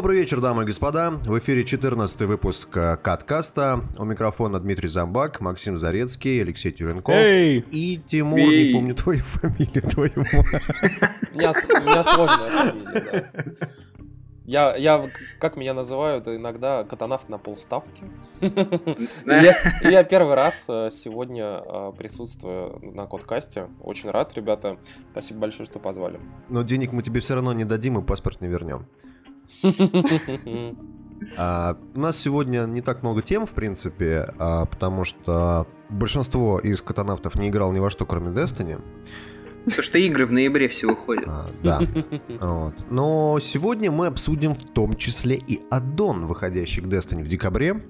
Добрый вечер, дамы и господа. В эфире 14 выпуск э, Каткаста. У микрофона Дмитрий Замбак, Максим Зарецкий, Алексей Тюренков Эй! и Тимур, Эй! не помню твою фамилию, твою У меня сложная фамилия, да. Я, я, как меня называют иногда, катанавт на полставки. я, я первый раз э, сегодня э, присутствую на Кодкасте. Очень рад, ребята. Спасибо большое, что позвали. Но денег мы тебе все равно не дадим и паспорт не вернем. А, у нас сегодня не так много тем, в принципе, а, потому что большинство из катанавтов не играл ни во что, кроме Destiny. Потому что игры в ноябре все выходят. А, да. Вот. Но сегодня мы обсудим в том числе и аддон, выходящий к Destiny в декабре.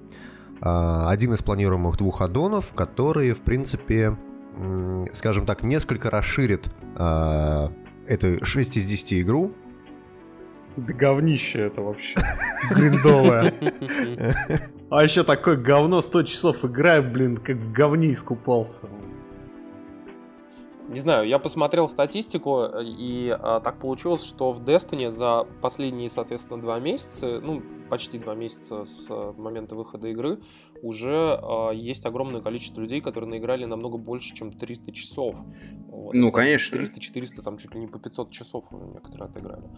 А, один из планируемых двух аддонов, которые, в принципе, скажем так, несколько расширит а, эту 6 из 10 игру. Да говнище это вообще. Гриндовое. А еще такое говно 100 часов играю, блин, как в говне искупался. Не знаю, я посмотрел статистику, э, и а, так получилось, что в Destiny за последние, соответственно, два месяца, ну, почти два месяца с момента выхода игры, уже э, есть огромное количество людей, которые наиграли намного больше, чем 300 часов. Вот. Ну, конечно. 300-400, там чуть ли не по 500 часов уже некоторые отыграли.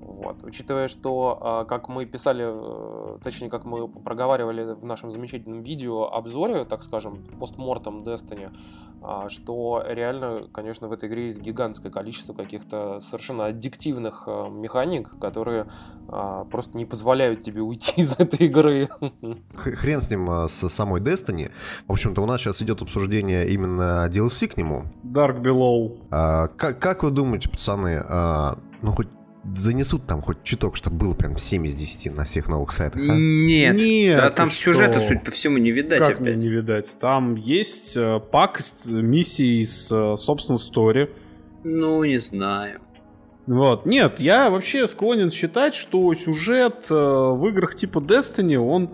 Вот. Учитывая, что, э, как мы писали, э, точнее, как мы проговаривали в нашем замечательном видео обзоре, так скажем, постмортом Destiny, э, что реально, конечно, в этой игре есть гигантское количество каких-то совершенно аддиктивных э, механик, которые э, просто не позволяют тебе уйти из этой игры. Хрен с ним с самой Destiny. В общем-то, у нас сейчас идет обсуждение именно DLC к нему. Dark Below. А, как, как вы думаете, пацаны, а, ну хоть занесут там хоть чуток, чтобы было прям 7 из 10 на всех новых сайтах, а? Нет. Нет. Да там что? сюжета, судя по всему, не видать как опять. не видать? Там есть э, пак миссий с, э, собственно, стори. Ну, не знаю. Вот. Нет, я вообще склонен считать, что сюжет э, в играх типа Destiny, он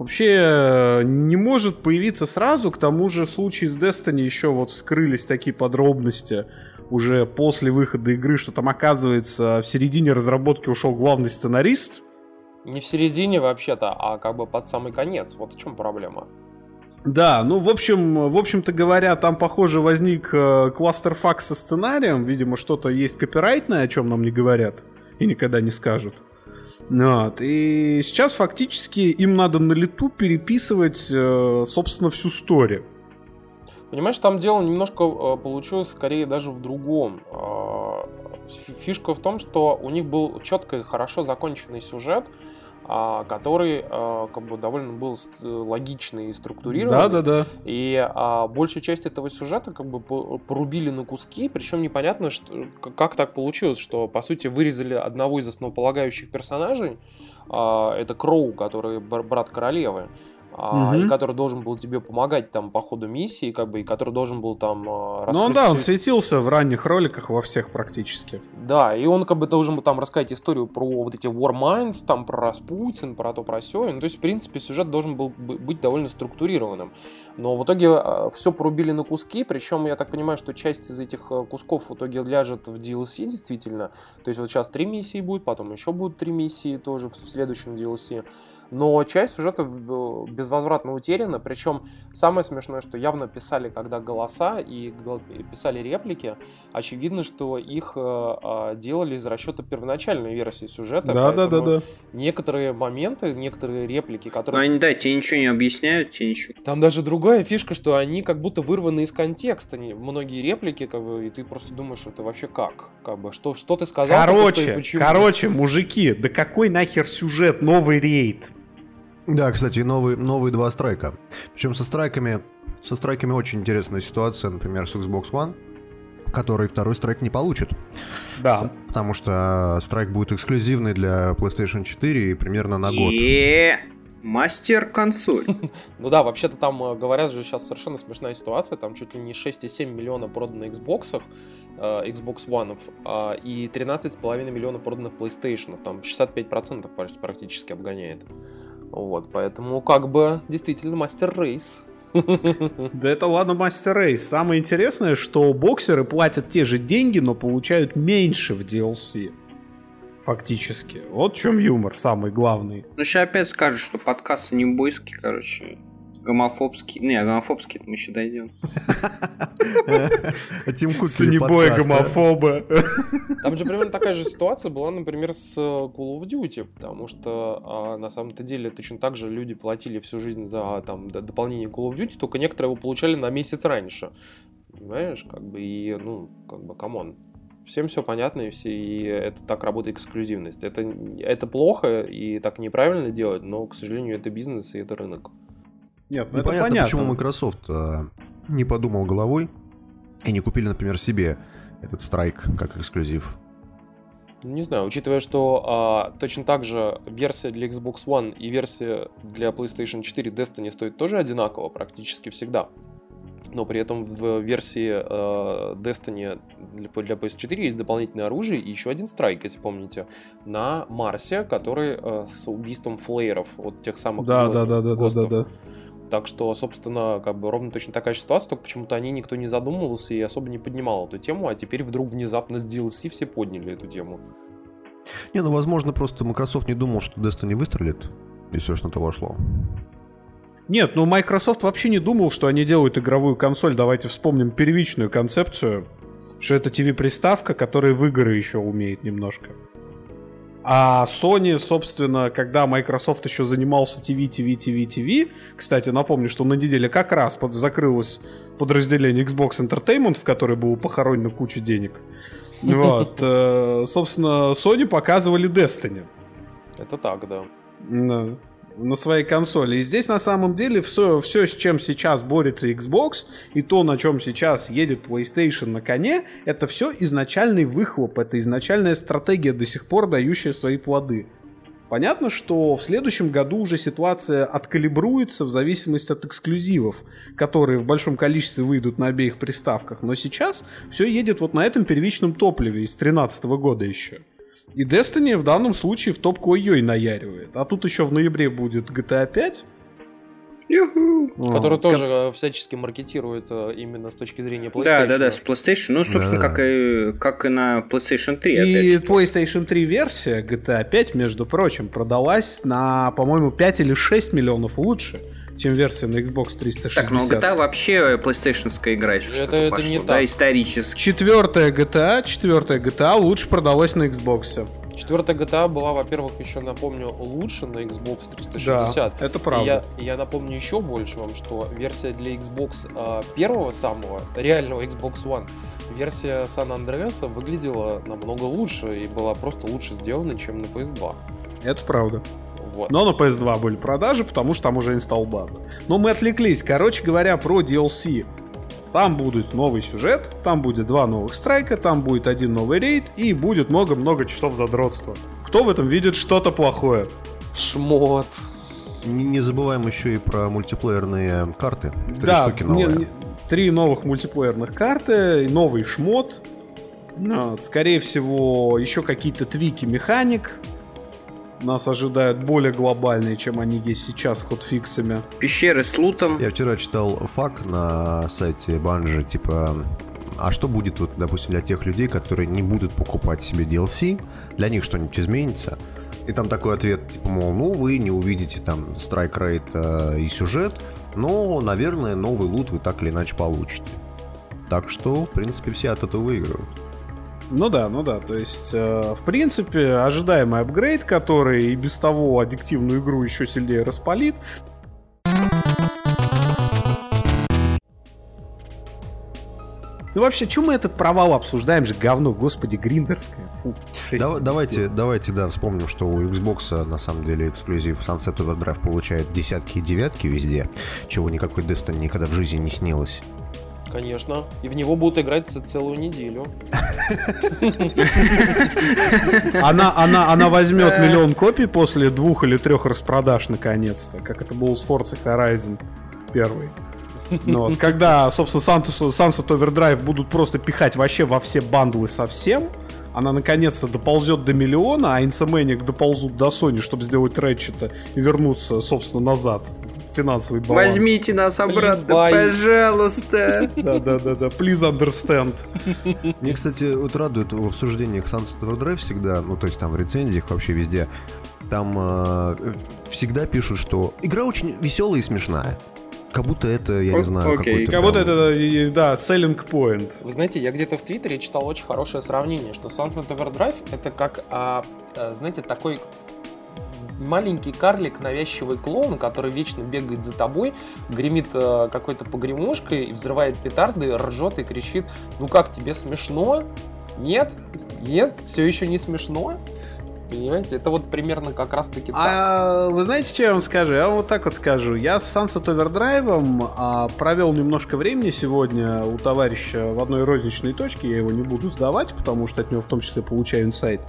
вообще э, не может появиться сразу. К тому же в случае с Destiny еще вот вскрылись такие подробности уже после выхода игры, что там оказывается в середине разработки ушел главный сценарист. Не в середине вообще-то, а как бы под самый конец. Вот в чем проблема. Да, ну, в общем, в общем-то говоря, там, похоже, возник э, кластерфак со сценарием. Видимо, что-то есть копирайтное, о чем нам не говорят и никогда не скажут. Вот. И сейчас фактически им надо на лету переписывать, э, собственно, всю историю. Понимаешь, там дело немножко э, получилось скорее даже в другом. Э, фишка в том, что у них был четко и хорошо законченный сюжет, который а, как бы довольно был логичный и структурированный. Да, да, да. И а, большая часть этого сюжета как бы порубили на куски, причем непонятно, что, как так получилось, что по сути вырезали одного из основополагающих персонажей, это Кроу, который брат королевы угу. и который должен был тебе помогать там по ходу миссии, как бы, и который должен был там а, раскрыть... Ну да, он светился в ранних роликах во всех практически. Да, и он как бы должен был там рассказать историю про вот эти War Minds, там про Распутин, про то, про сё. Ну, то есть, в принципе, сюжет должен был быть довольно структурированным. Но в итоге а, все порубили на куски, причем я так понимаю, что часть из этих а, кусков в итоге ляжет в DLC действительно. То есть вот сейчас три миссии будет, потом еще будут три миссии тоже в следующем DLC но часть сюжета безвозвратно утеряна, причем самое смешное, что явно писали, когда голоса и писали реплики, очевидно, что их э, а, делали из расчета первоначальной версии сюжета. Да, да, да, да. Некоторые моменты, некоторые реплики, которые... Но они, да, тебе ничего не объясняют, тебе ничего. Там даже другая фишка, что они как будто вырваны из контекста. Многие реплики, как бы, и ты просто думаешь, это вообще как? Как бы, что, что ты сказал? Короче, короче, мужики, да какой нахер сюжет, новый рейд? Да, кстати, новые, новые два страйка. Причем со страйками, со страйками очень интересная ситуация, например, с Xbox One, который второй страйк не получит. Да. Потому что страйк будет эксклюзивный для PlayStation 4 и примерно на год. Мастер консоль. Ну да, вообще-то там, э, говорят же, сейчас совершенно смешная ситуация. Там чуть ли не 6,7 миллиона продано Xbox, э, Xbox One, а, и 13,5 миллиона проданных PlayStation. Там 65% практически обгоняет. Вот, поэтому как бы действительно мастер рейс. Да это ладно, мастер рейс. Самое интересное, что боксеры платят те же деньги, но получают меньше в DLC. фактически. Вот в чем юмор самый главный. Ну, сейчас опять скажешь, что подкасты не бойские, короче. Гомофобский. Не, гомофобский мы еще дойдем. Тим Кук Санебоя гомофоба. Там же примерно такая же ситуация была, например, с э, Call of Duty, потому что а, на самом-то деле точно так же люди платили всю жизнь за там дополнение Call of Duty, только некоторые его получали на месяц раньше. Понимаешь, как бы, и, ну, как бы, come on. Всем все понятно, и, все, и это так работает эксклюзивность. Это, это плохо, и так неправильно делать, но, к сожалению, это бизнес, и это рынок. Нет, ну Непонятно, понятно, почему Microsoft э, не подумал головой и не купили, например, себе этот страйк как эксклюзив. Не знаю, учитывая, что а, точно так же версия для Xbox One и версия для PlayStation 4 Destiny стоит тоже одинаково практически всегда. Но при этом в версии э, Destiny для, для PS4 есть дополнительное оружие и еще один страйк, если помните, на Марсе, который э, с убийством флееров от тех самых да, го- да, да, да, да, да, да. Так что, собственно, как бы ровно точно такая ситуация, только почему-то они никто не задумывался и особо не поднимал эту тему, а теперь вдруг внезапно с DLC все подняли эту тему. Не, ну, возможно, просто Microsoft не думал, что Destiny выстрелит, и все что на то вошло. Нет, ну Microsoft вообще не думал, что они делают игровую консоль. Давайте вспомним первичную концепцию, что это TV-приставка, которая в игры еще умеет немножко. А Sony, собственно, когда Microsoft еще занимался TV, TV, TV, TV, кстати, напомню, что на неделе как раз под, закрылось подразделение Xbox Entertainment, в которое было похоронено куча денег. Вот, э, собственно, Sony показывали Destiny. Это так, да на своей консоли. И здесь на самом деле все, все, с чем сейчас борется Xbox, и то, на чем сейчас едет PlayStation на коне, это все изначальный выхлоп, это изначальная стратегия, до сих пор дающая свои плоды. Понятно, что в следующем году уже ситуация откалибруется в зависимости от эксклюзивов, которые в большом количестве выйдут на обеих приставках. Но сейчас все едет вот на этом первичном топливе из 2013 года еще. И Destiny в данном случае в топку ой наяривает. А тут еще в ноябре будет GTA 5. Юху. Который О, тоже как... всячески маркетирует э, именно с точки зрения PlayStation. Да, да, да, с PlayStation. Ну, собственно, да. как, и, как и на PlayStation 3. И PlayStation 3 версия GTA 5, между прочим, продалась на, по-моему, 5 или 6 миллионов лучше чем версия на Xbox 360. Так, ну GTA вообще PlayStation игра, если это, это пошло, не да, так. исторически. Четвертая GTA, четвертая GTA лучше продалась на Xbox. Четвертая GTA была, во-первых, еще напомню, лучше на Xbox 360. Да, это правда. И я, я напомню еще больше вам, что версия для Xbox э, первого самого, реального Xbox One, версия San Andreas выглядела намного лучше и была просто лучше сделана, чем на PS2. Это правда. Вот. Но на PS2 были продажи, потому что там уже инсталл база. Но мы отвлеклись. Короче говоря, про DLC. Там будет новый сюжет, там будет два новых страйка, там будет один новый рейд и будет много-много часов задротства. Кто в этом видит что-то плохое? Шмот. Не, не забываем еще и про мультиплеерные карты. Три да, штуки новые. Не, не, три новых мультиплеерных карты, новый шмот. Вот, скорее всего, еще какие-то твики механик нас ожидают более глобальные, чем они есть сейчас хотфиксами. Пещеры с лутом. Я вчера читал фак на сайте Банжи, типа, а что будет, вот, допустим, для тех людей, которые не будут покупать себе DLC, для них что-нибудь изменится? И там такой ответ, типа, мол, ну, вы не увидите там страйк-рейт э, и сюжет, но, наверное, новый лут вы так или иначе получите. Так что, в принципе, все от этого выигрывают. Ну да, ну да. То есть, э, в принципе, ожидаемый апгрейд, который и без того аддиктивную игру еще сильнее распалит. Ну вообще, чем мы этот провал обсуждаем же? Говно, господи, гриндерское. Фу, да, давайте, давайте, да, вспомним, что у Xbox на самом деле эксклюзив Sunset Overdrive получает десятки и девятки везде, чего никакой Destiny никогда в жизни не снилось. Конечно. И в него будут играть целую неделю. Она, она, она возьмет миллион копий после двух или трех распродаж наконец-то, как это было с Forza Horizon первый. Ну, вот, когда, собственно, Sunset, Sunset Overdrive будут просто пихать вообще во все бандлы совсем, она наконец-то доползет до миллиона, а Insomniac доползут до Sony, чтобы сделать Ratchet и вернуться, собственно, назад финансовый баланс. Возьмите нас обратно, пожалуйста. Да-да-да, please understand. Мне, кстати, вот радует в обсуждениях Sunset Overdrive всегда, ну, то есть там в рецензиях вообще везде, там э, всегда пишут, что игра очень веселая и смешная. Как будто это, я не знаю, Окей. какой-то... Как будто прям- это, и- да, selling point. Вы знаете, я где-то в Твиттере читал очень хорошее сравнение, что Sunset Overdrive это как, а, а, знаете, такой маленький карлик, навязчивый клоун, который вечно бегает за тобой, гремит э, какой-то погремушкой, и взрывает петарды, ржет и кричит, ну как, тебе смешно? Нет? Нет? Все еще не смешно? Понимаете, это вот примерно как раз таки так. А вы знаете, что я вам скажу? Я вам вот так вот скажу. Я с Sunset Overdrive а, провел немножко времени сегодня у товарища в одной розничной точке. Я его не буду сдавать, потому что от него в том числе получаю инсайт.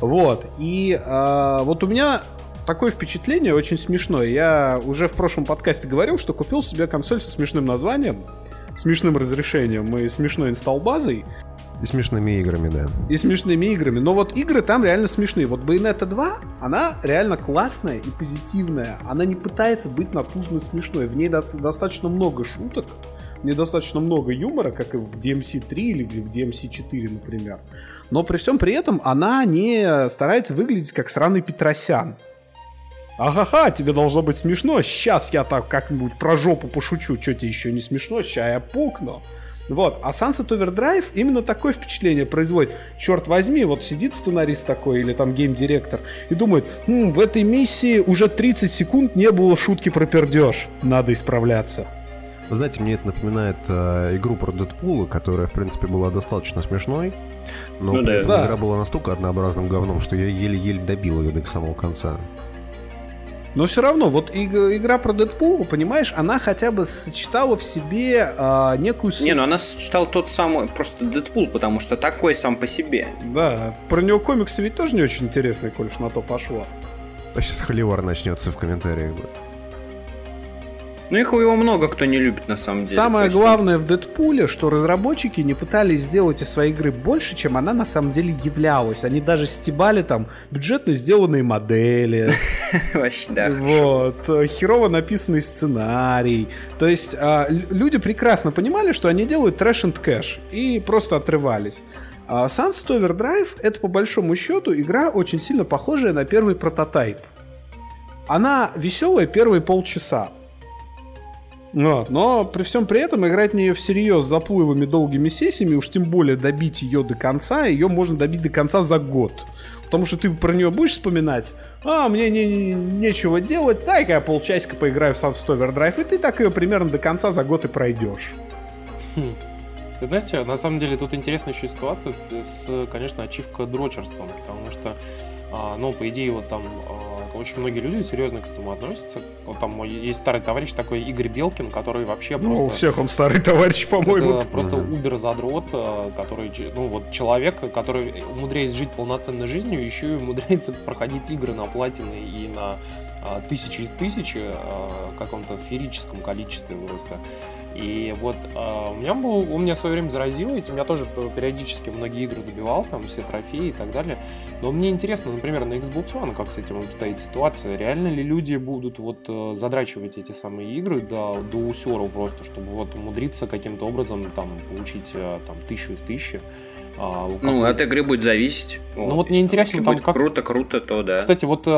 Вот. И а, вот у меня такое впечатление очень смешное. Я уже в прошлом подкасте говорил, что купил себе консоль со смешным названием, смешным разрешением и смешной инсталл-базой. И смешными играми, да. и смешными играми. Но вот игры там реально смешные. Вот Bayonetta 2, она реально классная и позитивная. Она не пытается быть натужно смешной. В ней дос- достаточно много шуток, в ней достаточно много юмора, как и в DMC 3 или в DMC 4, например. Но при всем при этом она не старается выглядеть как сраный Петросян. Ага-ха, тебе должно быть смешно. Сейчас я так как-нибудь про жопу пошучу. Что тебе еще не смешно? Сейчас я пукну. Вот, а Sunset Overdrive именно такое впечатление производит. Черт возьми, вот сидит сценарист такой или там гейм-директор и думает, «Хм, в этой миссии уже 30 секунд не было шутки про пердеж. Надо исправляться. Вы знаете, мне это напоминает э, игру про Дэдпула, которая, в принципе, была достаточно смешной, но Ну при да. этом Да. игра была настолько однообразным говном, что я еле-еле добил ее до самого конца. Но все равно, вот иг- игра про Дэдпула, понимаешь, она хотя бы сочетала в себе а, некую... Не, ну она сочетала тот самый просто Дэдпул, потому что такой сам по себе. Да, про него комиксы ведь тоже не очень интересные, коль уж на то пошло. А сейчас холивар начнется в комментариях. да. Ну их его много кто не любит на самом деле. Самое То есть, главное в Дэдпуле, что разработчики не пытались сделать из своей игры больше, чем она на самом деле являлась. Они даже стебали там бюджетно сделанные модели, Вообще, да, вот, э, херово написанный сценарий. То есть а, лю- люди прекрасно понимали, что они делают трэш and кэш и просто отрывались. А Sunset Overdrive это по большому счету игра очень сильно похожая на первый прототайп. Она веселая первые полчаса. Вот, но при всем при этом играть в нее всерьез с заплывами долгими сессиями, уж тем более добить ее до конца, ее можно добить до конца за год. Потому что ты про нее будешь вспоминать, а, мне не, не- нечего делать, дай-ка я полчасика поиграю в Sunset Overdrive, и ты так ее примерно до конца за год и пройдешь. Хм. Ты знаете, на самом деле тут интересная еще ситуация с, с, конечно, ачивка дрочерством, потому что, а, ну, по идее, вот там а, очень многие люди серьезно к этому относятся. Вот там есть старый товарищ такой Игорь Белкин, который вообще Ну, у просто... всех он старый товарищ, по-моему. Это просто убер-задрот, э, который, ну вот человек, который умудряясь жить полноценной жизнью, еще и умудряется проходить игры на платины и на а, тысячи из тысячи э, в каком-то ферическом количестве просто. И вот а, у меня был, он меня в свое время заразил этим, я тоже периодически многие игры добивал, там все трофеи и так далее. Но мне интересно, например, на Xbox One, как с этим обстоит ситуация. Реально ли люди будут вот э, задрачивать эти самые игры до, до усеру просто, чтобы вот умудриться каким-то образом там получить э, там тысячу из тысячи? А, Ну, от игры будет зависеть. Ну, вот мне интересно, там будет как- круто, круто, то да. Кстати, вот, э,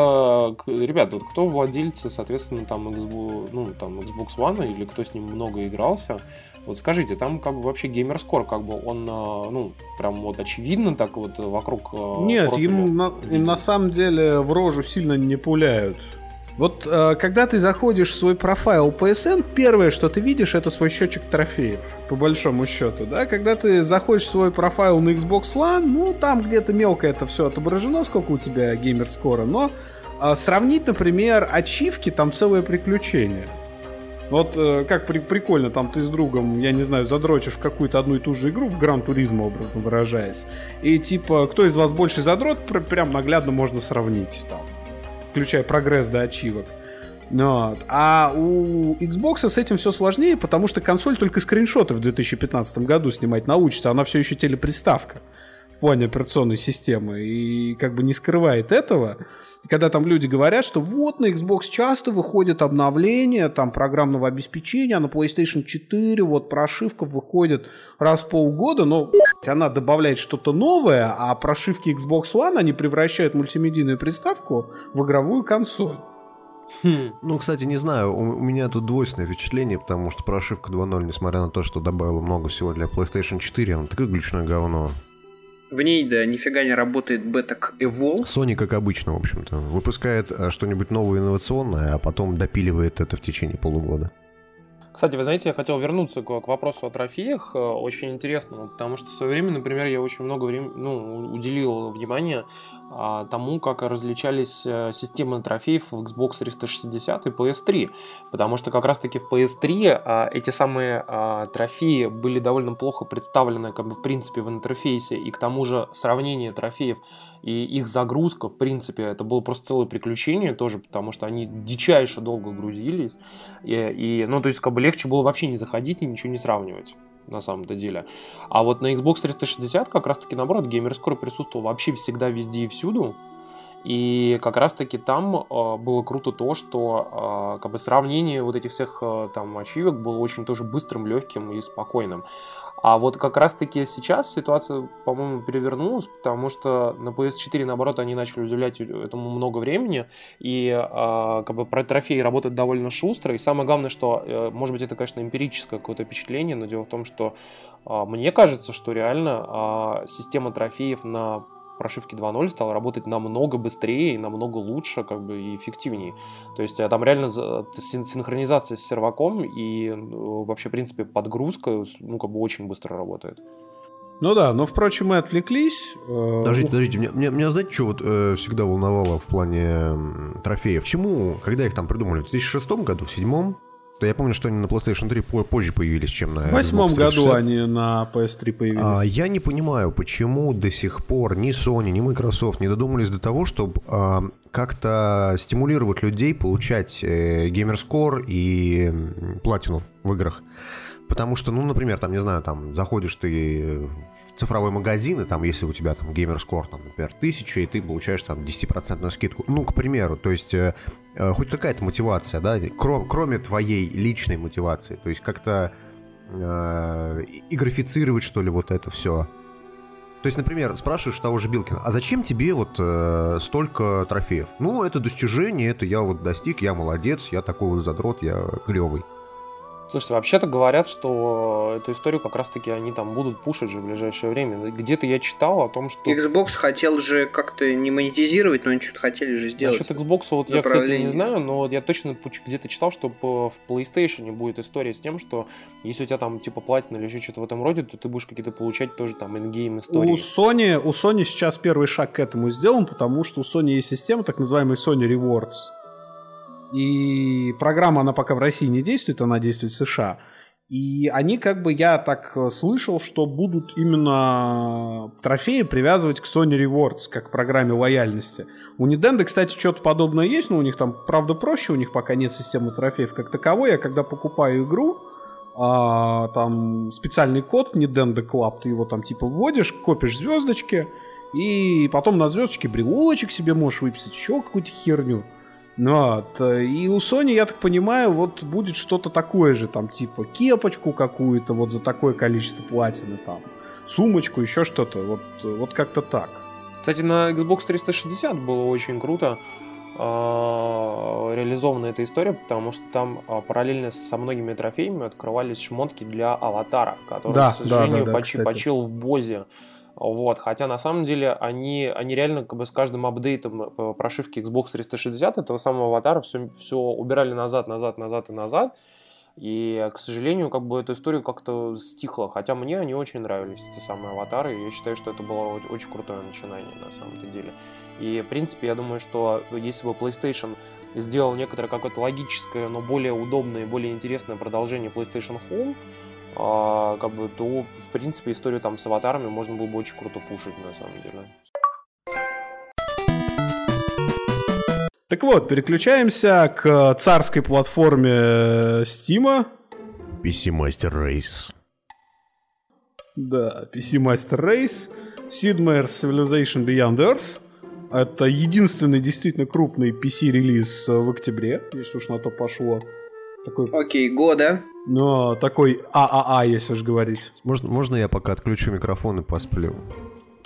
ребят, вот кто владельцы, соответственно, там Xbox, ну, там Xbox One или кто с ним много игрался, вот скажите, там как бы вообще геймерскор, как бы он, э, ну, прям вот очевидно так вот вокруг э, Нет, ему на, им на самом деле в рожу сильно не пуляют. Вот э, когда ты заходишь в свой профайл PSN, первое, что ты видишь, это свой счетчик трофеев, по большому счету, да? Когда ты заходишь в свой профайл на Xbox One, ну, там где-то мелко это все отображено, сколько у тебя геймер-скора, но э, сравнить, например, ачивки, там целое приключение. Вот э, как при- прикольно, там ты с другом, я не знаю, задрочишь в какую-то одну и ту же игру, в Гран Туризмо, образно выражаясь. И типа, кто из вас больше задрот, пр- прям наглядно можно сравнить там. Включая прогресс до ачивок. Ну Вот. А у Xbox с этим все сложнее, потому что консоль только скриншоты в 2015 году снимать научится, она все еще телеприставка. В плане операционной системы и как бы не скрывает этого. Когда там люди говорят, что вот на Xbox часто выходят обновления там программного обеспечения, а на PlayStation 4 вот прошивка выходит раз в полгода, но она добавляет что-то новое, а прошивки Xbox One они превращают мультимедийную приставку в игровую консоль. Хм. Ну, кстати, не знаю, у, у меня тут двойственное впечатление, потому что прошивка 2.0, несмотря на то, что добавила много всего для PlayStation 4, она такое глючное говно. В ней, да, нифига не работает бета Evolve. Sony, как обычно, в общем-то, выпускает э, что-нибудь новое инновационное, а потом допиливает это в течение полугода. Кстати, вы знаете, я хотел вернуться к, к вопросу о трофеях, э, очень интересному, потому что в свое время, например, я очень много времени, ну, уделил внимание а, тому, как различались э, системы трофеев в Xbox 360 и PS3. Потому что как раз-таки в PS3 а, эти самые а, трофеи были довольно плохо представлены, как бы в принципе в интерфейсе, и к тому же сравнение трофеев и их загрузка, в принципе, это было просто целое приключение тоже, потому что они дичайше долго грузились, и, и ну, то есть, как бы легче было вообще не заходить и ничего не сравнивать на самом-то деле. А вот на Xbox 360 как раз-таки наоборот, геймерскор присутствовал вообще всегда, везде и всюду. И как раз-таки там э, было круто то, что э, как бы сравнение вот этих всех э, там ачивок было очень тоже быстрым, легким и спокойным. А вот как раз-таки сейчас ситуация, по-моему, перевернулась, потому что на PS4, наоборот, они начали уделять этому много времени, и э, как бы про трофеи работают довольно шустро, и самое главное, что, э, может быть, это, конечно, эмпирическое какое-то впечатление, но дело в том, что э, мне кажется, что реально э, система трофеев на прошивки 2.0 стала работать намного быстрее намного лучше, как бы и эффективнее. То есть э, там реально синхронизация с серваком и ну, вообще, в принципе, подгрузка, ну, как бы очень быстро работает. Ну да, но, впрочем, мы отвлеклись. Э, подождите, подождите, меня, меня, меня знаете, что вот э, всегда волновало в плане трофеев? Чему, когда их там придумали? В 2006 году, в 2007? Да я помню, что они на PlayStation 3 позже появились, чем на В восьмом году они на PS3 появились. А, я не понимаю, почему до сих пор ни Sony, ни Microsoft не додумались до того, чтобы а, как-то стимулировать людей получать э, геймерскор и платину в играх. Потому что, ну, например, там, не знаю, там, заходишь ты в цифровой магазин, и там, если у тебя там геймер-скор, там, например, 1000, и ты получаешь там 10% скидку. Ну, к примеру, то есть э, э, хоть какая-то мотивация, да, кром, кроме твоей личной мотивации. То есть как-то э, игрофицировать, что ли, вот это все. То есть, например, спрашиваешь того же Билкина, а зачем тебе вот э, столько трофеев? Ну, это достижение, это я вот достиг, я молодец, я такой вот задрот, я клевый. Слушайте, вообще-то говорят, что эту историю как раз-таки они там будут пушить же в ближайшее время. Где-то я читал о том, что... Xbox хотел же как-то не монетизировать, но они что-то хотели же сделать. Насчет Xbox вот я, кстати, не знаю, но я точно где-то читал, что в PlayStation будет история с тем, что если у тебя там типа платина или еще что-то в этом роде, то ты будешь какие-то получать тоже там ингейм истории. У Sony, у Sony сейчас первый шаг к этому сделан, потому что у Sony есть система, так называемый Sony Rewards и программа, она пока в России не действует, она действует в США. И они, как бы, я так э, слышал, что будут именно трофеи привязывать к Sony Rewards, как к программе лояльности. У Nintendo, кстати, что-то подобное есть, но у них там, правда, проще, у них пока нет системы трофеев как таковой. Я когда покупаю игру, а, там специальный код Nintendo Club, ты его там типа вводишь, копишь звездочки, и потом на звездочке брелочек себе можешь выписать, еще какую-то херню. Ну вот. И у Sony, я так понимаю, вот будет что-то такое же, там, типа кепочку какую-то вот за такое количество платины, там, сумочку, еще что-то, вот, вот как-то так. Кстати, на Xbox 360 было очень круто э, реализована эта история, потому что там э, параллельно со многими трофеями открывались шмотки для аватара, который, да, к сожалению, да, да, да, почил в Бозе. Вот, хотя на самом деле они, они реально как бы с каждым апдейтом э, прошивки Xbox 360 этого самого аватара все, все убирали назад, назад, назад и назад. И, к сожалению, как бы эту историю как-то стихла. Хотя мне они очень нравились, эти самые аватары. И я считаю, что это было очень крутое начинание на самом-то деле. И, в принципе, я думаю, что если бы PlayStation сделал некоторое какое-то логическое, но более удобное и более интересное продолжение PlayStation Home, а, как бы, то, в принципе, историю там с аватарами можно было бы очень круто пушить, на самом деле. Так вот, переключаемся к царской платформе Steam. PC Master Race. Да, PC Master Race. Sid Meier's Civilization Beyond Earth. Это единственный действительно крупный PC-релиз в октябре, если уж на то пошло. Такой... Окей, года. Но такой ААА, если уж говорить. Можно, можно я пока отключу микрофон и посплю?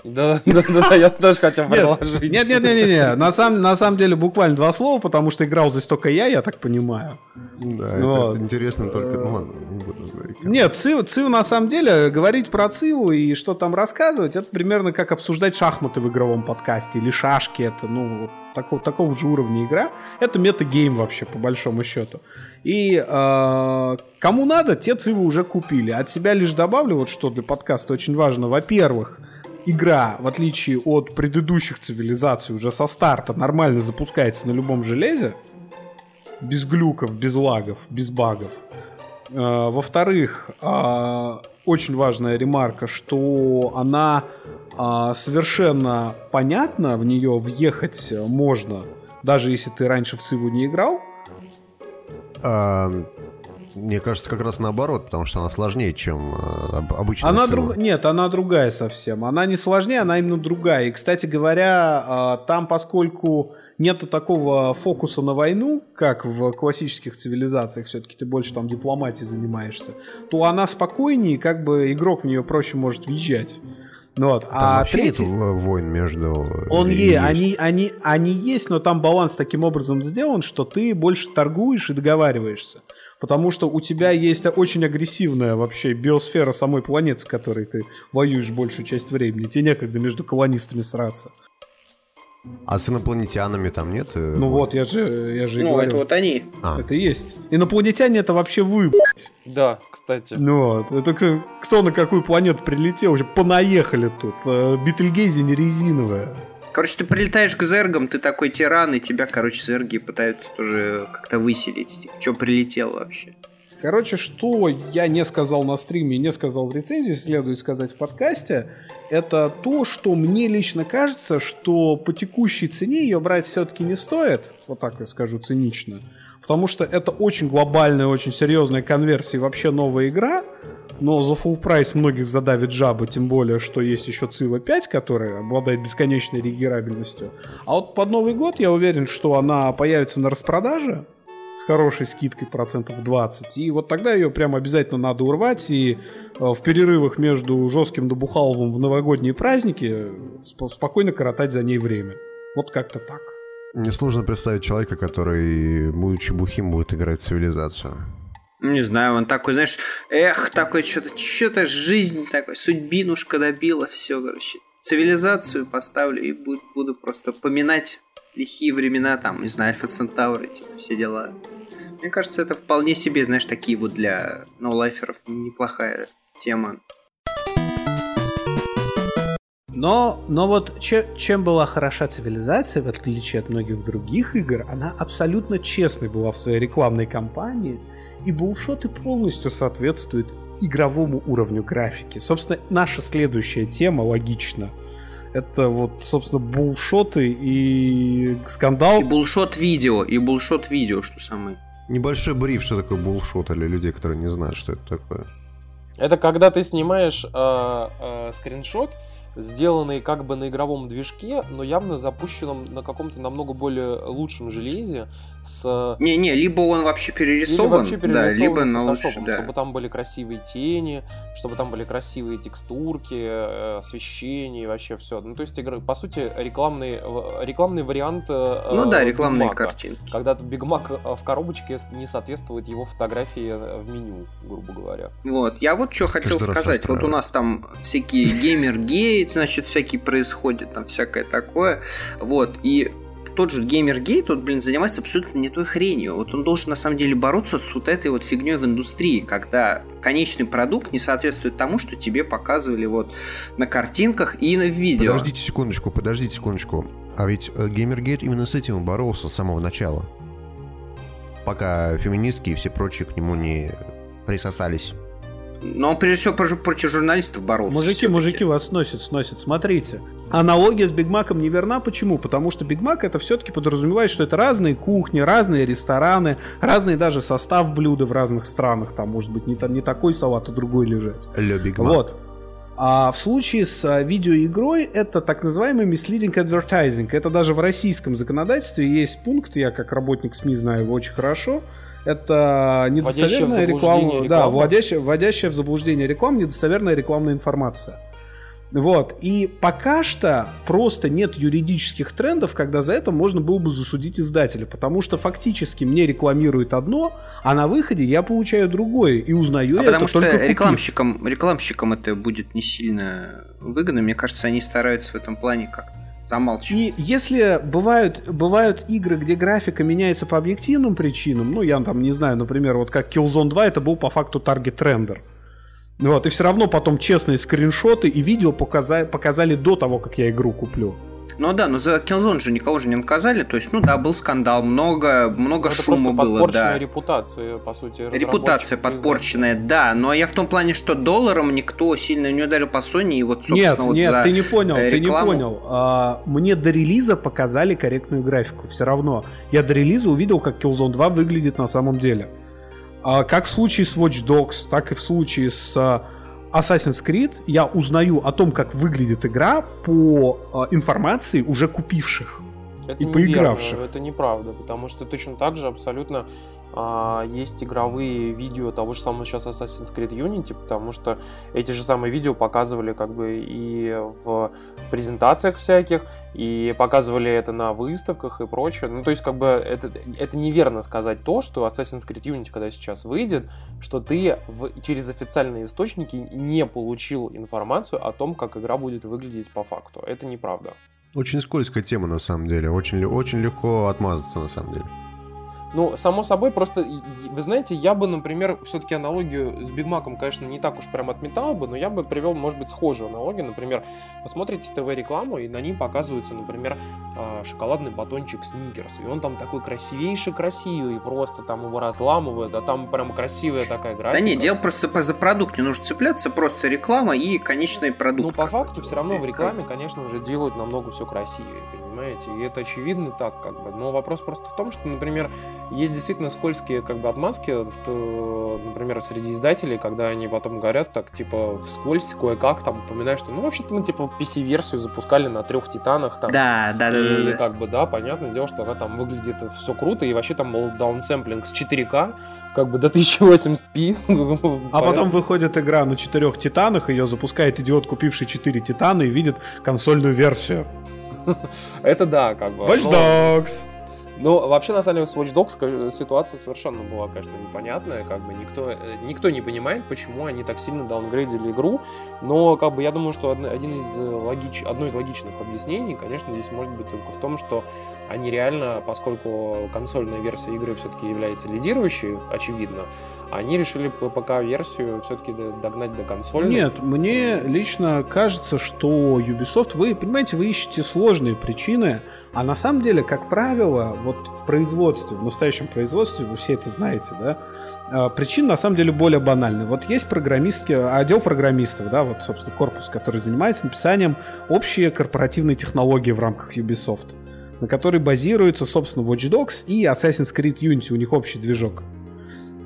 Да, да, да, я тоже хотел предложить. Нет, нет, нет, нет, нет. На, самом, на самом деле буквально два слова, потому что играл здесь только я, я так понимаю. Да, это, это интересно только, ну ладно, не буду Нет, Цив, Цив на самом деле, говорить про Циву и что там рассказывать, это примерно как обсуждать шахматы в игровом подкасте или шашки, это, ну, такого, такого же уровня игра. Это метагейм вообще, по большому счету. И э, кому надо, те Цивы уже купили. От себя лишь добавлю, вот что для подкаста очень важно. Во-первых, игра, в отличие от предыдущих цивилизаций, уже со старта нормально запускается на любом железе. Без глюков, без лагов, без багов. Э, во-вторых, э, очень важная ремарка, что она э, совершенно понятна, в нее въехать можно, даже если ты раньше в Циву не играл. А, мне кажется, как раз наоборот, потому что она сложнее, чем э, обычная она друг... Нет, она другая совсем. Она не сложнее, она именно другая. И, кстати говоря, э, там, поскольку нету такого фокуса на войну, как в классических цивилизациях, все-таки ты больше там дипломатией занимаешься, то она спокойнее, как бы игрок в нее проще может въезжать. Ну вот. Там а вообще третий... войн между... Он е, они, они, они есть, но там баланс таким образом сделан, что ты больше торгуешь и договариваешься. Потому что у тебя есть очень агрессивная вообще биосфера самой планеты, с которой ты воюешь большую часть времени. Тебе некогда между колонистами сраться. А с инопланетянами там нет? Э, ну вот, я же, я же Ну, говорю. это вот они. А. Это есть. Инопланетяне это вообще вы, Да, кстати. Ну вот, это кто, кто на какую планету прилетел, уже понаехали тут. Э, Бетельгейзе не резиновая. Короче, ты прилетаешь к зергам, ты такой тиран, и тебя, короче, зерги пытаются тоже как-то выселить. Типа, что прилетел вообще? Короче, что я не сказал на стриме, не сказал в рецензии, следует сказать в подкасте, это то, что мне лично кажется, что по текущей цене ее брать все-таки не стоит, вот так я скажу цинично, потому что это очень глобальная, очень серьезная конверсия и вообще новая игра, но за full прайс многих задавит жаба, тем более, что есть еще Цива 5, которая обладает бесконечной регерабельностью. А вот под Новый год я уверен, что она появится на распродаже, с хорошей скидкой процентов 20. И вот тогда ее прям обязательно надо урвать и э, в перерывах между жестким добухаловым в новогодние праздники спокойно коротать за ней время. Вот как-то так. Несложно представить человека, который, будучи бухим, будет играть в цивилизацию. Не знаю, он такой, знаешь, эх, такой что-то, что-то жизнь такой, судьбинушка добила, все, короче. Цивилизацию поставлю и буду, буду просто поминать лихие времена, там, не знаю, Альфа Центавры, типа, все дела. Мне кажется, это вполне себе, знаешь, такие вот для ноулайферов неплохая тема. Но, но вот че, чем была хороша цивилизация, в отличие от многих других игр, она абсолютно честной была в своей рекламной кампании, и булшоты полностью соответствуют игровому уровню графики. Собственно, наша следующая тема логично – это вот, собственно, булшоты и скандал. И булшот видео, и булшот видео, что самое. Небольшой бриф, что такое булшот, для людей, которые не знают, что это такое. Это когда ты снимаешь э, э, скриншот, сделанный как бы на игровом движке, но явно запущенном на каком-то намного более лучшем железе с... Не-не, либо он вообще перерисован, вообще перерисован да, либо на лучше, да. Чтобы там были красивые тени, чтобы там были красивые текстурки, э, освещение и вообще все. Ну, то есть, по сути, рекламный, рекламный вариант э, Ну да, рекламные Биг картинки. Когда Биг Мак в коробочке не соответствует его фотографии в меню, грубо говоря. Вот, я вот что хотел Каждый сказать. Вот у нас там всякие Gamergate, значит, всякие происходят, там всякое такое. Вот, и тот же Gamergate, вот, блин, занимается абсолютно не той хренью. Вот он должен на самом деле бороться с вот этой вот фигней в индустрии, когда конечный продукт не соответствует тому, что тебе показывали вот на картинках и на видео. Подождите секундочку, подождите секундочку. А ведь Gamergate именно с этим боролся с самого начала. Пока феминистки и все прочие к нему не присосались. Но он прежде всего против журналистов боролся. Мужики, мужики вас сносят, сносят. Смотрите. Аналогия с Биг Маком не верна. Почему? Потому что Биг Мак это все-таки подразумевает, что это разные кухни, разные рестораны, разный даже состав блюда в разных странах. Там может быть не, не такой салат, а другой лежать. Ле Биг Мак. Вот. А в случае с а, видеоигрой это так называемый misleading advertising. Это даже в российском законодательстве есть пункт, я как работник СМИ знаю его очень хорошо. Это недостоверная реклама, реклама, да, вводящая, вводящая в заблуждение реклама, недостоверная рекламная информация. Вот. И пока что просто нет юридических трендов, когда за это можно было бы засудить издателя. Потому что фактически мне рекламируют одно, а на выходе я получаю другое. И узнаю а это потому что рекламщикам, рекламщикам это будет не сильно выгодно. Мне кажется, они стараются в этом плане как-то замалчивать. И если бывают, бывают игры, где графика меняется по объективным причинам, ну, я там не знаю, например, вот как Killzone 2, это был по факту target render. Вот, и все равно потом честные скриншоты и видео показали, показали до того, как я игру куплю. Ну да, но за Killzone же никого же не наказали, то есть, ну да, был скандал, много, много ну, шума было, да. репутация, по сути. Репутация подпорченная, да, но я в том плане, что долларом никто сильно не ударил по Sony, и вот, собственно, нет, вот нет, за ты не понял, рекламу... ты не понял. А, мне до релиза показали корректную графику, все равно. Я до релиза увидел, как Killzone 2 выглядит на самом деле. А, как в случае с Watch Dogs, так и в случае с а, Assassin's Creed я узнаю о том, как выглядит игра по а, информации уже купивших это и поигравших. Это неправда, потому что точно так же абсолютно а, есть игровые видео того же самого сейчас Assassin's Creed Unity, потому что эти же самые видео показывали как бы и в презентациях всяких, и показывали это на выставках и прочее. Ну, то есть, как бы, это, это неверно сказать то, что Assassin's Creed Unity, когда сейчас выйдет, что ты в, через официальные источники не получил информацию о том, как игра будет выглядеть по факту. Это неправда. Очень скользкая тема, на самом деле. Очень, очень легко отмазаться, на самом деле. Ну, само собой, просто, вы знаете, я бы, например, все-таки аналогию с Биг Маком, конечно, не так уж прям отметал бы, но я бы привел, может быть, схожую аналогию. Например, посмотрите ТВ-рекламу, и на ней показывается, например, а, шоколадный батончик Сникерс. И он там такой красивейший, красивый, просто там его разламывают, а там прям красивая такая графика. Да не, дело просто за продукт не нужно цепляться, просто реклама и конечный продукт. Ну, по факту, все равно в рекламе, конечно, уже делают намного все красивее, понимаете? И это очевидно так, как бы. Но вопрос просто в том, что, например, есть действительно скользкие как бы отмазки, например, среди издателей, когда они потом говорят так, типа, вскользь, кое-как, там, упоминают, что, ну, вообще-то мы, типа, PC-версию запускали на трех титанах, там. Да, да, да. И, да, как бы, да, понятное дело, что она там выглядит все круто, и вообще там был даунсэмплинг с 4К, как бы до 1080p. А потом выходит игра на четырех титанах, ее запускает идиот, купивший 4 титана, и видит консольную версию. Это да, как бы. Watch Dogs! Ну, вообще, на самом деле, с Watch Dogs ситуация совершенно была, конечно, непонятная. Как бы никто, э, никто не понимает, почему они так сильно даунгрейдили игру. Но, как бы, я думаю, что один из э, логич... одно из логичных объяснений, конечно, здесь может быть только в том, что они реально, поскольку консольная версия игры все-таки является лидирующей, очевидно, они решили ПК-версию все-таки догнать до консоли. Нет, мне лично кажется, что Ubisoft, вы, понимаете, вы ищете сложные причины, а на самом деле, как правило, вот в производстве, в настоящем производстве, вы все это знаете, да, а, причин на самом деле более банальны. Вот есть программистки, отдел программистов, да, вот, собственно, корпус, который занимается написанием общей корпоративной технологии в рамках Ubisoft, на которой базируется, собственно, Watch Dogs и Assassin's Creed Unity, у них общий движок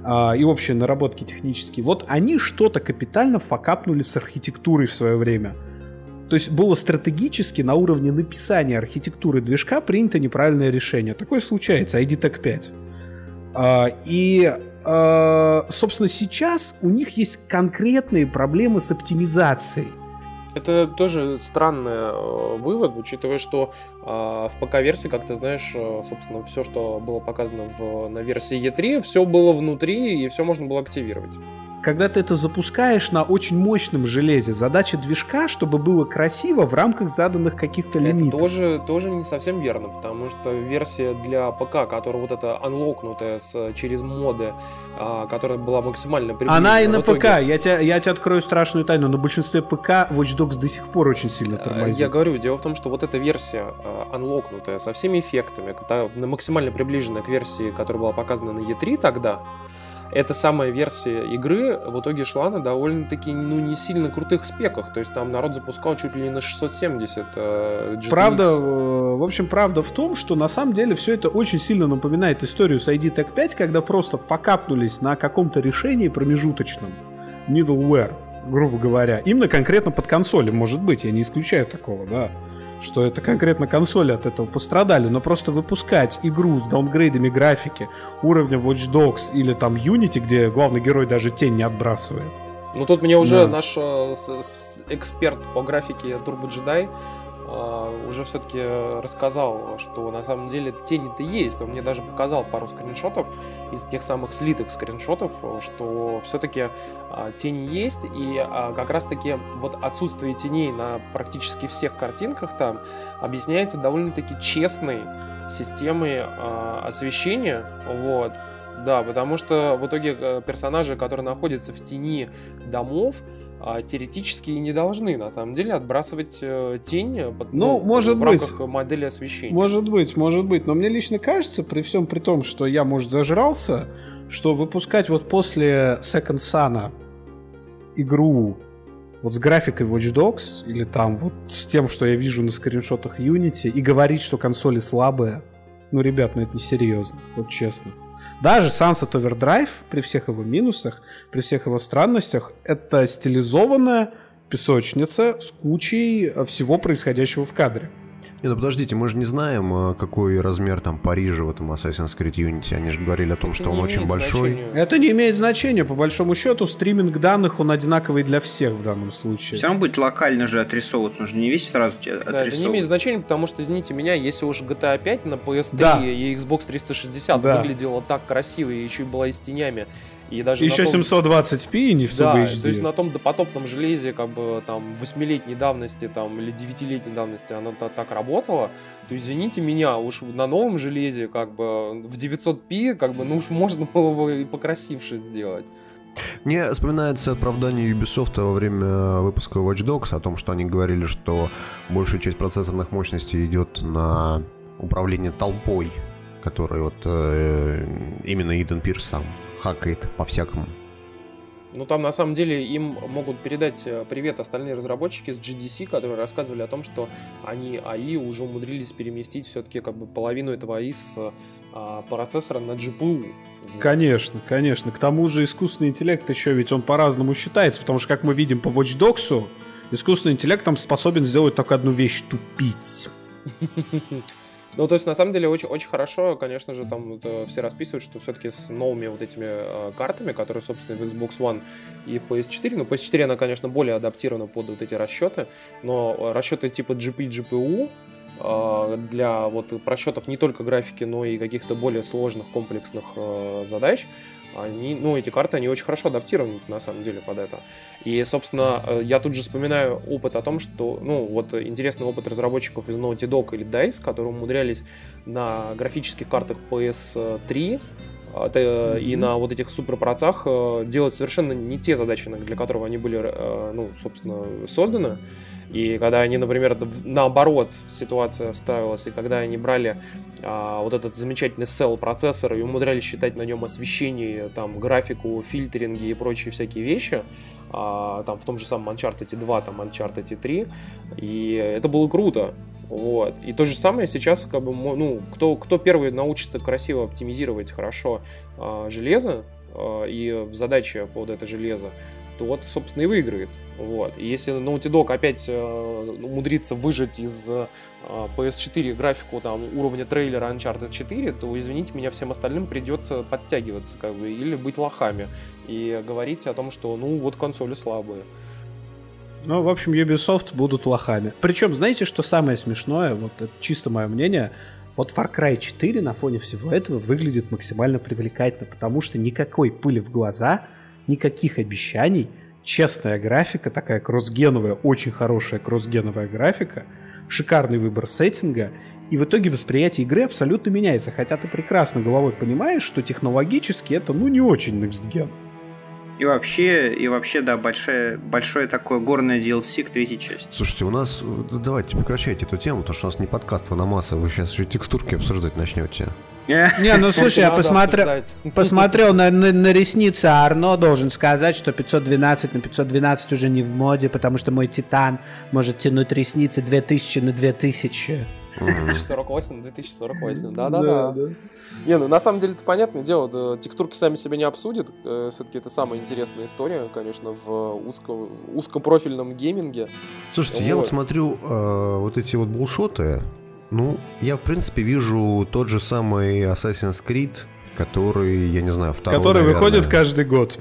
а, и общие наработки технические. Вот они что-то капитально факапнули с архитектурой в свое время – то есть было стратегически на уровне написания архитектуры движка принято неправильное решение. Такое случается, ID Tech 5. А, и, а, собственно, сейчас у них есть конкретные проблемы с оптимизацией. Это тоже странный э, вывод, учитывая, что э, в ПК-версии, как ты знаешь, э, собственно, все, что было показано в, на версии E3, все было внутри и все можно было активировать когда ты это запускаешь на очень мощном железе, задача движка, чтобы было красиво в рамках заданных каких-то лимитов. Это тоже, тоже не совсем верно, потому что версия для ПК, которая вот эта анлокнутая с, через моды, а, которая была максимально приближена. Она и на итоге... ПК, я тебе, я тебе открою страшную тайну, на большинстве ПК Watch Dogs до сих пор очень сильно тормозит. Я говорю, дело в том, что вот эта версия анлокнутая со всеми эффектами, максимально приближенная к версии, которая была показана на E3 тогда, эта самая версия игры в итоге шла на довольно-таки, ну, не сильно крутых спеках. То есть там народ запускал чуть ли не на 670 э, GTX. Правда, э, в общем, правда в том, что на самом деле все это очень сильно напоминает историю с ID Tech 5, когда просто факапнулись на каком-то решении промежуточном. Middleware грубо говоря. Именно конкретно под консоли, может быть, я не исключаю такого, да что это конкретно консоли от этого пострадали, но просто выпускать игру с даунгрейдами графики уровня Watch Dogs или там Unity, где главный герой даже тень не отбрасывает. Ну тут мне уже да. наш э, с, с, эксперт по графике Turbo Jedi уже все-таки рассказал, что на самом деле тени-то есть. Он мне даже показал пару скриншотов из тех самых слитых скриншотов, что все-таки э, тени есть, и э, как раз-таки вот отсутствие теней на практически всех картинках там объясняется довольно-таки честной системой э, освещения, вот, да, потому что в итоге э, персонажи, которые находятся в тени домов, а, теоретически не должны на самом деле отбрасывать э, тень под, ну, ну, может в быть. рамках модели освещения. Может быть, может быть. Но мне лично кажется, при всем при том, что я, может, зажрался, что выпускать вот после Second Sun игру вот с графикой Watch Dogs или там вот с тем, что я вижу на скриншотах Unity и говорить, что консоли слабые, ну, ребят, ну это несерьезно, вот честно. Даже Sunset Overdrive, при всех его минусах, при всех его странностях, это стилизованная песочница с кучей всего происходящего в кадре. Не, ну подождите, мы же не знаем, а, какой размер там Парижа в этом Assassin's Creed Unity. Они же говорили о том, что он очень большой. Значения. Это не имеет значения. По большому счету, стриминг данных, он одинаковый для всех в данном случае. Все равно будет локально же отрисовываться. Нужно не весь сразу тебе да, это не имеет значения, потому что, извините меня, если уж GTA 5 на PS3 да. и Xbox 360 да. выглядела так красиво и еще и была и с тенями, и даже Еще том... 720p и не в да, HD. то есть на том допотопном железе, как бы там 8-летней давности там, или 9-летней давности оно так работало, то извините меня, уж на новом железе как бы в 900p как бы, ну уж можно было бы и покрасивше сделать. Мне вспоминается оправдание Ubisoft во время выпуска Watch Dogs о том, что они говорили, что большая часть процессорных мощностей идет на управление толпой, который вот э, именно Иден Пирс сам хакает по-всякому. Ну, там на самом деле им могут передать э, привет остальные разработчики с GDC, которые рассказывали о том, что они АИ уже умудрились переместить все-таки как бы половину этого АИ с а, процессора на GPU. Конечно, конечно. К тому же искусственный интеллект еще ведь он по-разному считается, потому что, как мы видим по Watch Dogs, искусственный интеллект там способен сделать только одну вещь — тупить. Ну, то есть, на самом деле, очень, очень хорошо, конечно же, там вот, все расписывают, что все-таки с новыми вот этими э, картами, которые, собственно, в Xbox One и в PS4, ну, PS4, она, конечно, более адаптирована под вот эти расчеты, но расчеты типа GP, GPU, э, для вот просчетов не только графики, но и каких-то более сложных комплексных э, задач, они, ну, эти карты, они очень хорошо адаптированы, на самом деле, под это. И, собственно, э, я тут же вспоминаю опыт о том, что, ну, вот интересный опыт разработчиков из Naughty Dog или DICE, которые умудрялись на графических картах PS3 э, и на вот этих суперпроцах э, делать совершенно не те задачи, для которых они были, ну, собственно, созданы. И когда они, например, наоборот ситуация ставилась, и когда они брали а, вот этот замечательный Cell процессор и умудрялись считать на нем освещение, там, графику, фильтринги и прочие всякие вещи, а, там в том же самом Uncharted 2, там Uncharted 3, и это было круто. Вот. И то же самое сейчас, как бы, ну, кто, кто первый научится красиво оптимизировать хорошо а, железо, а, и в задаче под это железо, тот, собственно, и выиграет. Вот. И если Naughty Dog опять э, умудрится выжать из э, PS4 графику там, уровня трейлера Uncharted 4, то, извините меня, всем остальным придется подтягиваться как бы, или быть лохами и говорить о том, что ну вот консоли слабые. Ну, в общем, Ubisoft будут лохами. Причем, знаете, что самое смешное, вот это чисто мое мнение, вот Far Cry 4 на фоне всего этого выглядит максимально привлекательно, потому что никакой пыли в глаза, никаких обещаний, честная графика, такая кроссгеновая, очень хорошая кроссгеновая графика, шикарный выбор сеттинга, и в итоге восприятие игры абсолютно меняется, хотя ты прекрасно головой понимаешь, что технологически это ну не очень next gen. И вообще, и вообще, да, большое, большое такое горное DLC к третьей части. Слушайте, у нас, давайте прекращайте эту тему, потому что у нас не подкаст Ваномаса, вы сейчас еще текстурки обсуждать начнете. Не, ну слушай, я посмотрел, посмотрел на, на, на ресницы Арно, должен сказать, что 512 на 512 уже не в моде, потому что мой Титан может тянуть ресницы 2000 на 2000. 2048 на 2048, да-да-да. Не, ну на самом деле это понятное дело, да, текстурки сами себя не обсудят. Э, Все-таки это самая интересная история, конечно, в узко, узкопрофильном гейминге. Слушайте, вот. я вот смотрю э, вот эти вот булшоты. Ну, я в принципе вижу тот же самый Assassin's Creed, который, я не знаю, второй, Который наверное. выходит каждый год.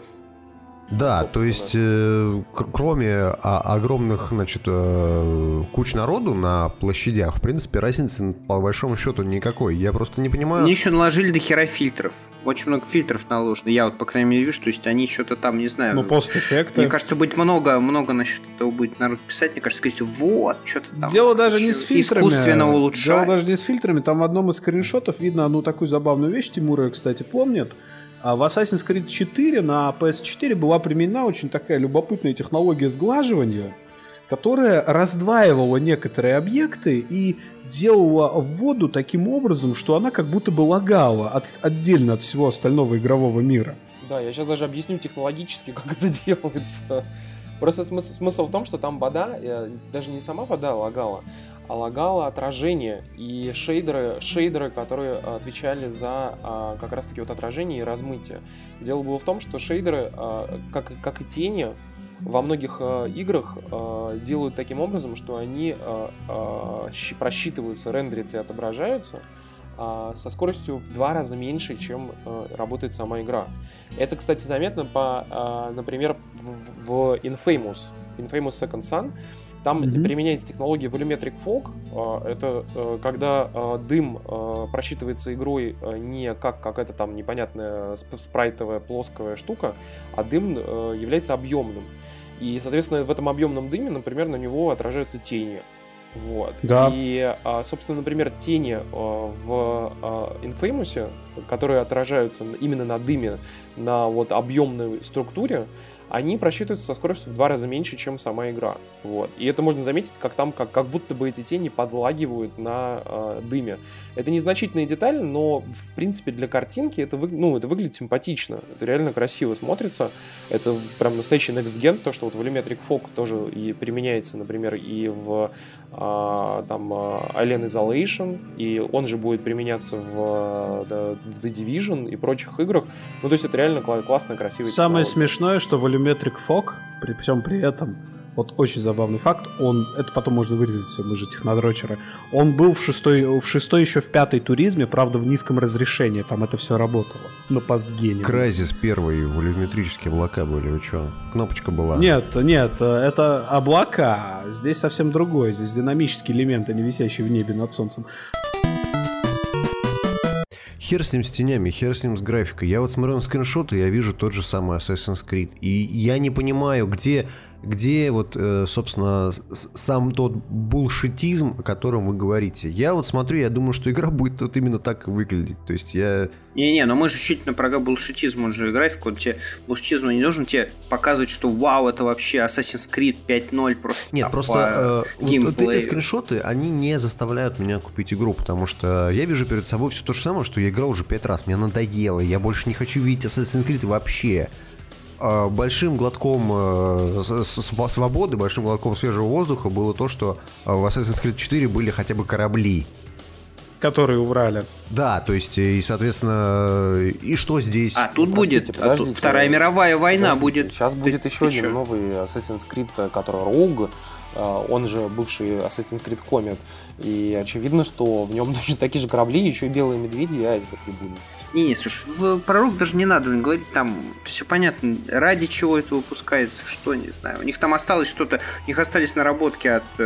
Да, то есть э, кроме а, огромных, значит, э, куч народу на площадях, в принципе, разницы по большому счету никакой. Я просто не понимаю. Они еще наложили до хера фильтров. Очень много фильтров наложено. Я вот, по крайней мере, вижу, то есть они что-то там, не знаю. Ну, постэффекты. Мне кажется, будет много, много насчет этого будет народ писать. Мне кажется, сказать, вот, что-то там. Дело даже не с фильтрами. Искусственно улучшать. Дело даже не с фильтрами. Там в одном из скриншотов видно одну такую забавную вещь. Тимура, кстати, помнит. А в Assassin's Creed 4 на PS4 была применена очень такая любопытная технология сглаживания, которая раздваивала некоторые объекты и делала воду таким образом, что она как будто бы лагала от, отдельно от всего остального игрового мира. Да, я сейчас даже объясню технологически, как это делается. Просто смысл, смысл в том, что там вода, э, даже не сама вода лагала, а лагало отражение и шейдеры, шейдеры, которые отвечали за а, как раз-таки вот отражение и размытие. Дело было в том, что шейдеры, а, как, как и тени, во многих э, играх делают таким образом, что они просчитываются, рендерятся и отображаются со скоростью в два раза меньше, чем э, работает сама игра. Это, кстати, заметно по, э, например, в, в Infamous, Infamous Second Son, там mm-hmm. применяется технология volumetric fog. Это э, когда э, дым э, просчитывается игрой не как какая-то там непонятная спрайтовая плоская штука, а дым является объемным. И, соответственно, в этом объемном дыме, например, на него отражаются тени. Вот. Да. И, собственно, например, тени в Infamous, которые отражаются именно на дыме, на вот объемной структуре, они просчитываются со скоростью в два раза меньше, чем сама игра. Вот. И это можно заметить, как там, как, как будто бы эти тени подлагивают на э, дыме. Это незначительная деталь, но, в принципе, для картинки это, вы, ну, это выглядит симпатично. Это реально красиво смотрится. Это прям настоящий Next Gen, то, что вот Volumetric Fog тоже и применяется, например, и в э, там, Alien Isolation, и он же будет применяться в The Division и прочих играх. Ну, то есть это реально классно, красиво. Самое смешное, что Volumetric Fog, при всем при этом, вот очень забавный факт, он, это потом можно вырезать все, мы же технодрочеры, он был в шестой, в шестой еще в пятой туризме, правда в низком разрешении, там это все работало, на постгене. Кразис первый, волюметрические облака были, вы что, кнопочка была? Нет, нет, это облака, здесь совсем другое, здесь динамический элемент, а не висящий в небе над солнцем. Хер с ним с тенями, хер с ним с графикой. Я вот смотрю на скриншоты, я вижу тот же самый Assassin's Creed. И я не понимаю, где где вот, э, собственно, сам тот булшитизм, о котором вы говорите. Я вот смотрю, я думаю, что игра будет вот именно так выглядеть. То есть я... Не-не, но мы же чуть на про булшитизм, он же график, он тебе, булшитизм не должен тебе показывать, что вау, это вообще Assassin's Creed 5.0 просто Нет, просто э, вот, вот эти скриншоты, они не заставляют меня купить игру, потому что я вижу перед собой все то же самое, что я играл уже пять раз, мне надоело, я больше не хочу видеть Assassin's Creed вообще. А, большим глотком э, свободы, большим глотком свежего воздуха было то, что э, в Assassin's Creed 4 были хотя бы корабли. Которые убрали. Да, то есть, и, соответственно, и что здесь? А тут будет подождите, Вторая мировая война подождите, будет. Сейчас будет еще один новый Assassin's Creed, который Rogue, э, он же бывший Assassin's Creed Comet. И очевидно, что в нем точно такие же корабли, еще и белые медведи и айсберги будут. Не, не, слушай, в пророк даже не надо говорить, там все понятно, ради чего это выпускается, что, не знаю. У них там осталось что-то, у них остались наработки от э,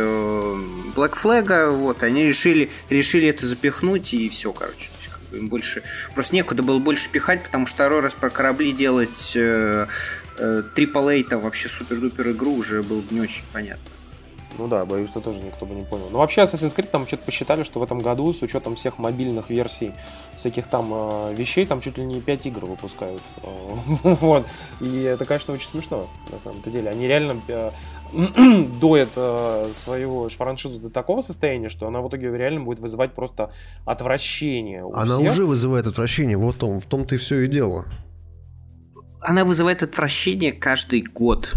Black Flag, вот, они решили, решили это запихнуть, и все, короче. То есть, как бы им больше, просто некуда было больше пихать, потому что второй раз про корабли делать э, э, AAA, там вообще супер-дупер игру уже было бы не очень понятно. Ну да, боюсь, что тоже никто бы не понял. Но вообще Assassin's Creed там что-то посчитали, что в этом году с учетом всех мобильных версий всяких там э, вещей, там чуть ли не 5 игр выпускают. вот. И это, конечно, очень смешно, на самом-то деле. Они реально э, доят э, своего франшизу до такого состояния, что она в итоге реально будет вызывать просто отвращение. Она всех. уже вызывает отвращение, вот том, в том-то и все и дело. Она вызывает отвращение каждый год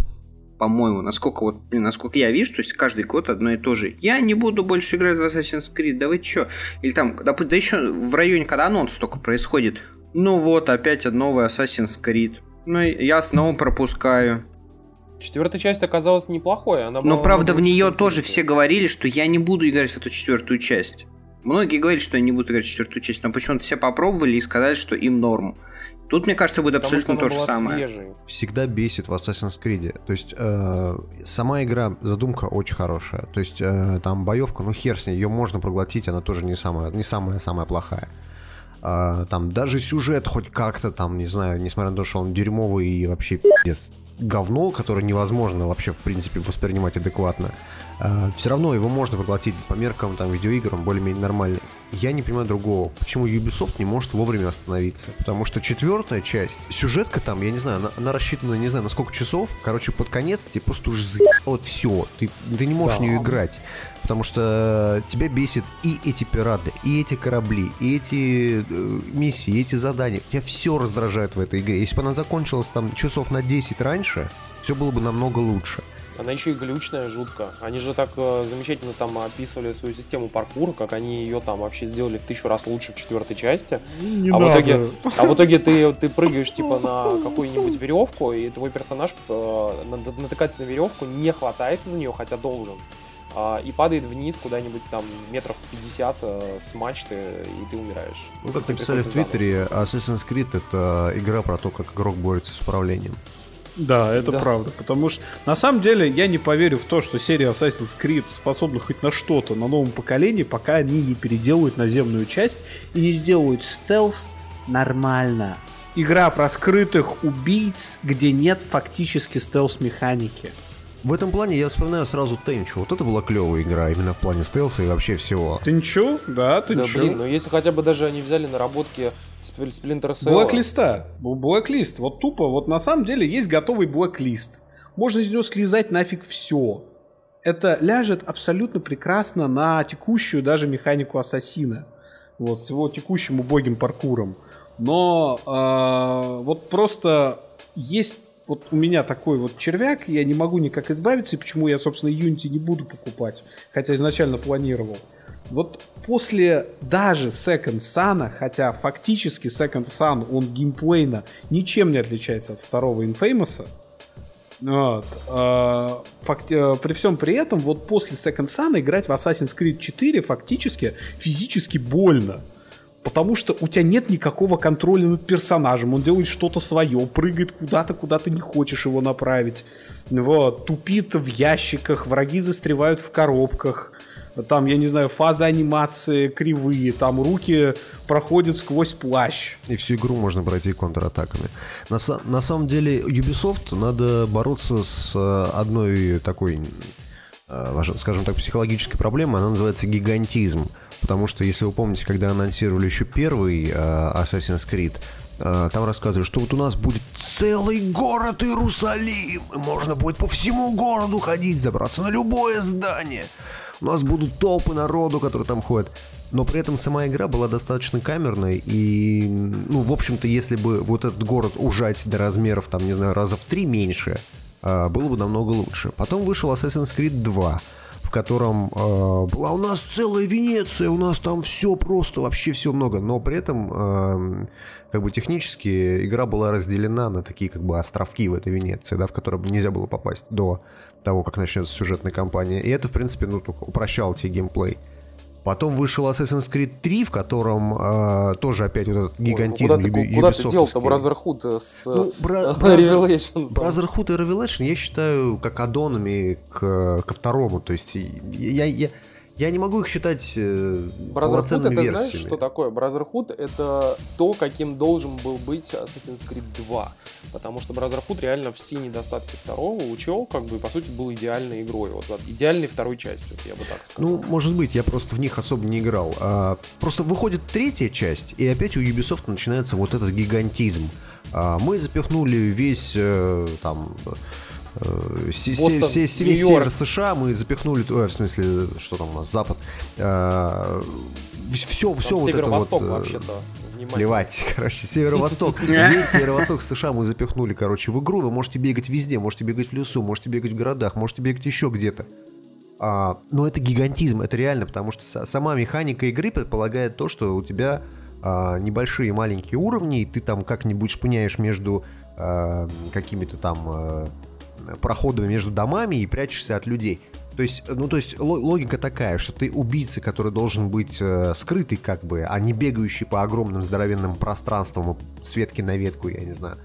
по-моему, насколько вот, блин, насколько я вижу, то есть каждый год одно и то же. Я не буду больше играть в Assassin's Creed, да вы чё? Или там, да, да еще в районе, когда анонс только происходит, ну вот, опять новый Assassin's Creed. Ну, я снова пропускаю. Четвертая часть оказалась неплохой. Она Но правда в нее тоже все говорили, что я не буду играть в эту четвертую часть. Многие говорили, что я не буду играть в четвертую часть, но почему-то все попробовали и сказали, что им норм. Тут, мне кажется, будет Потому абсолютно то же самое. Свежей. Всегда бесит в Assassin's Creed. То есть э, сама игра, задумка очень хорошая. То есть э, там боевка, ну хер с ней, ее можно проглотить, она тоже не самая, не самая самая плохая. Э, там даже сюжет хоть как-то там, не знаю, несмотря на то, что он дерьмовый и вообще пиздец, говно, которое невозможно вообще в принципе воспринимать адекватно. А, все равно его можно проглотить по меркам там, видеоигр, он более-менее нормальный. Я не понимаю другого, почему Ubisoft не может вовремя остановиться. Потому что четвертая часть, сюжетка там, я не знаю, она, она рассчитана, не знаю, на сколько часов. Короче, под конец тебе просто уже заебало все. Ты, ты не можешь да. в нее играть. Потому что тебя бесит и эти пираты, и эти корабли, и эти э, миссии, и эти задания. Тебя все раздражает в этой игре. Если бы она закончилась там часов на 10 раньше, все было бы намного лучше. Она еще и глючная жутко. Они же так э, замечательно там описывали свою систему паркура, как они ее там вообще сделали в тысячу раз лучше в четвертой части. Не а, надо. в итоге, а в итоге ты, ты прыгаешь типа на какую-нибудь веревку, и твой персонаж э, натыкается на веревку, не хватается за нее, хотя должен. Э, и падает вниз куда-нибудь там метров 50 э, с мачты, и ты умираешь. Ну, как написали в Твиттере, Assassin's Creed это игра про то, как игрок борется с управлением. Да, это да. правда. Потому что на самом деле я не поверю в то, что серия Assassin's Creed способна хоть на что-то на новом поколении, пока они не переделают наземную часть и не сделают стелс нормально. Игра про скрытых убийц, где нет фактически стелс-механики. В этом плане я вспоминаю сразу Тенчу. Вот это была клевая игра именно в плане стелса и вообще всего. Тенчу? Да, Тенчу. Да, блин, но если хотя бы даже они взяли наработки Splinter Cell. Блэклиста. Блэклист. Вот тупо, вот на самом деле есть готовый блэклист. Можно из него слезать нафиг все. Это ляжет абсолютно прекрасно на текущую даже механику Ассасина. Вот, с его текущим убогим паркуром. Но э, вот просто есть вот у меня такой вот червяк, я не могу никак избавиться, и почему я, собственно, Unity не буду покупать, хотя изначально планировал. Вот после даже Second Sun, хотя фактически Second Sun, он геймплейно ничем не отличается от второго Infamous, вот. Э, факти- э, при всем при этом, вот после Second Sun играть в Assassin's Creed 4 фактически физически больно. Потому что у тебя нет никакого контроля над персонажем. Он делает что-то свое, прыгает куда-то, куда ты не хочешь его направить. Вот, тупит в ящиках, враги застревают в коробках. Там, я не знаю, фазы анимации кривые, там руки проходят сквозь плащ. И всю игру можно пройти контратаками. На, на самом деле, Ubisoft надо бороться с э, одной такой, э, скажем так, психологической проблемой. Она называется гигантизм. Потому что, если вы помните, когда анонсировали еще первый э, Assassin's Creed, там рассказывали, что вот у нас будет целый город Иерусалим, и можно будет по всему городу ходить, забраться на любое здание у нас будут толпы народу, которые там ходят. Но при этом сама игра была достаточно камерной, и, ну, в общем-то, если бы вот этот город ужать до размеров, там, не знаю, раза в три меньше, а, было бы намного лучше. Потом вышел Assassin's Creed 2, в котором э, была у нас целая Венеция, у нас там все просто, вообще все много, но при этом э, как бы технически игра была разделена на такие как бы островки в этой Венеции, да, в которые нельзя было попасть до того, как начнется сюжетная кампания. И это, в принципе, ну, только упрощало тебе геймплей. Потом вышел Assassin's Creed 3, в котором э, тоже опять вот этот гигантизм Ой, ну куда, ты, куда ты делал-то Brotherhood с ну, бра- Revelations? Brotherhood и Revelation я считаю как аддонами к, ко второму. То есть я, я, я не могу их считать э, Brotherhood это версиями. знаешь, что такое? Brotherhood это то, каким должен был быть Assassin's Creed 2. Потому что Brotherhood реально все недостатки второго учел, как бы, по сути, был идеальной игрой. Вот, вот идеальной второй частью, я бы так сказал. Ну, может быть, я просто в них особо не играл. А, просто выходит третья часть, и опять у Ubisoft начинается вот этот гигантизм. А, мы запихнули весь э, там Бостон, все, все, весь север США мы запихнули, ой, в смысле, что там у нас, запад, все, все там вот это вот... вообще-то. Внимание. Плевать, короче, северо-восток. Весь северо-восток США мы запихнули, короче, в игру. Вы можете бегать везде, можете бегать в лесу, можете бегать в городах, можете бегать еще где-то. А, но это гигантизм, это реально, потому что сама механика игры предполагает то, что у тебя а, небольшие маленькие уровни, и ты там как-нибудь шпыняешь между а, какими-то там а, проходами между домами и прячешься от людей. То есть, ну, то есть логика такая, что ты убийца, который должен быть э, скрытый, как бы, а не бегающий по огромным здоровенным пространствам с ветки на ветку, я не знаю.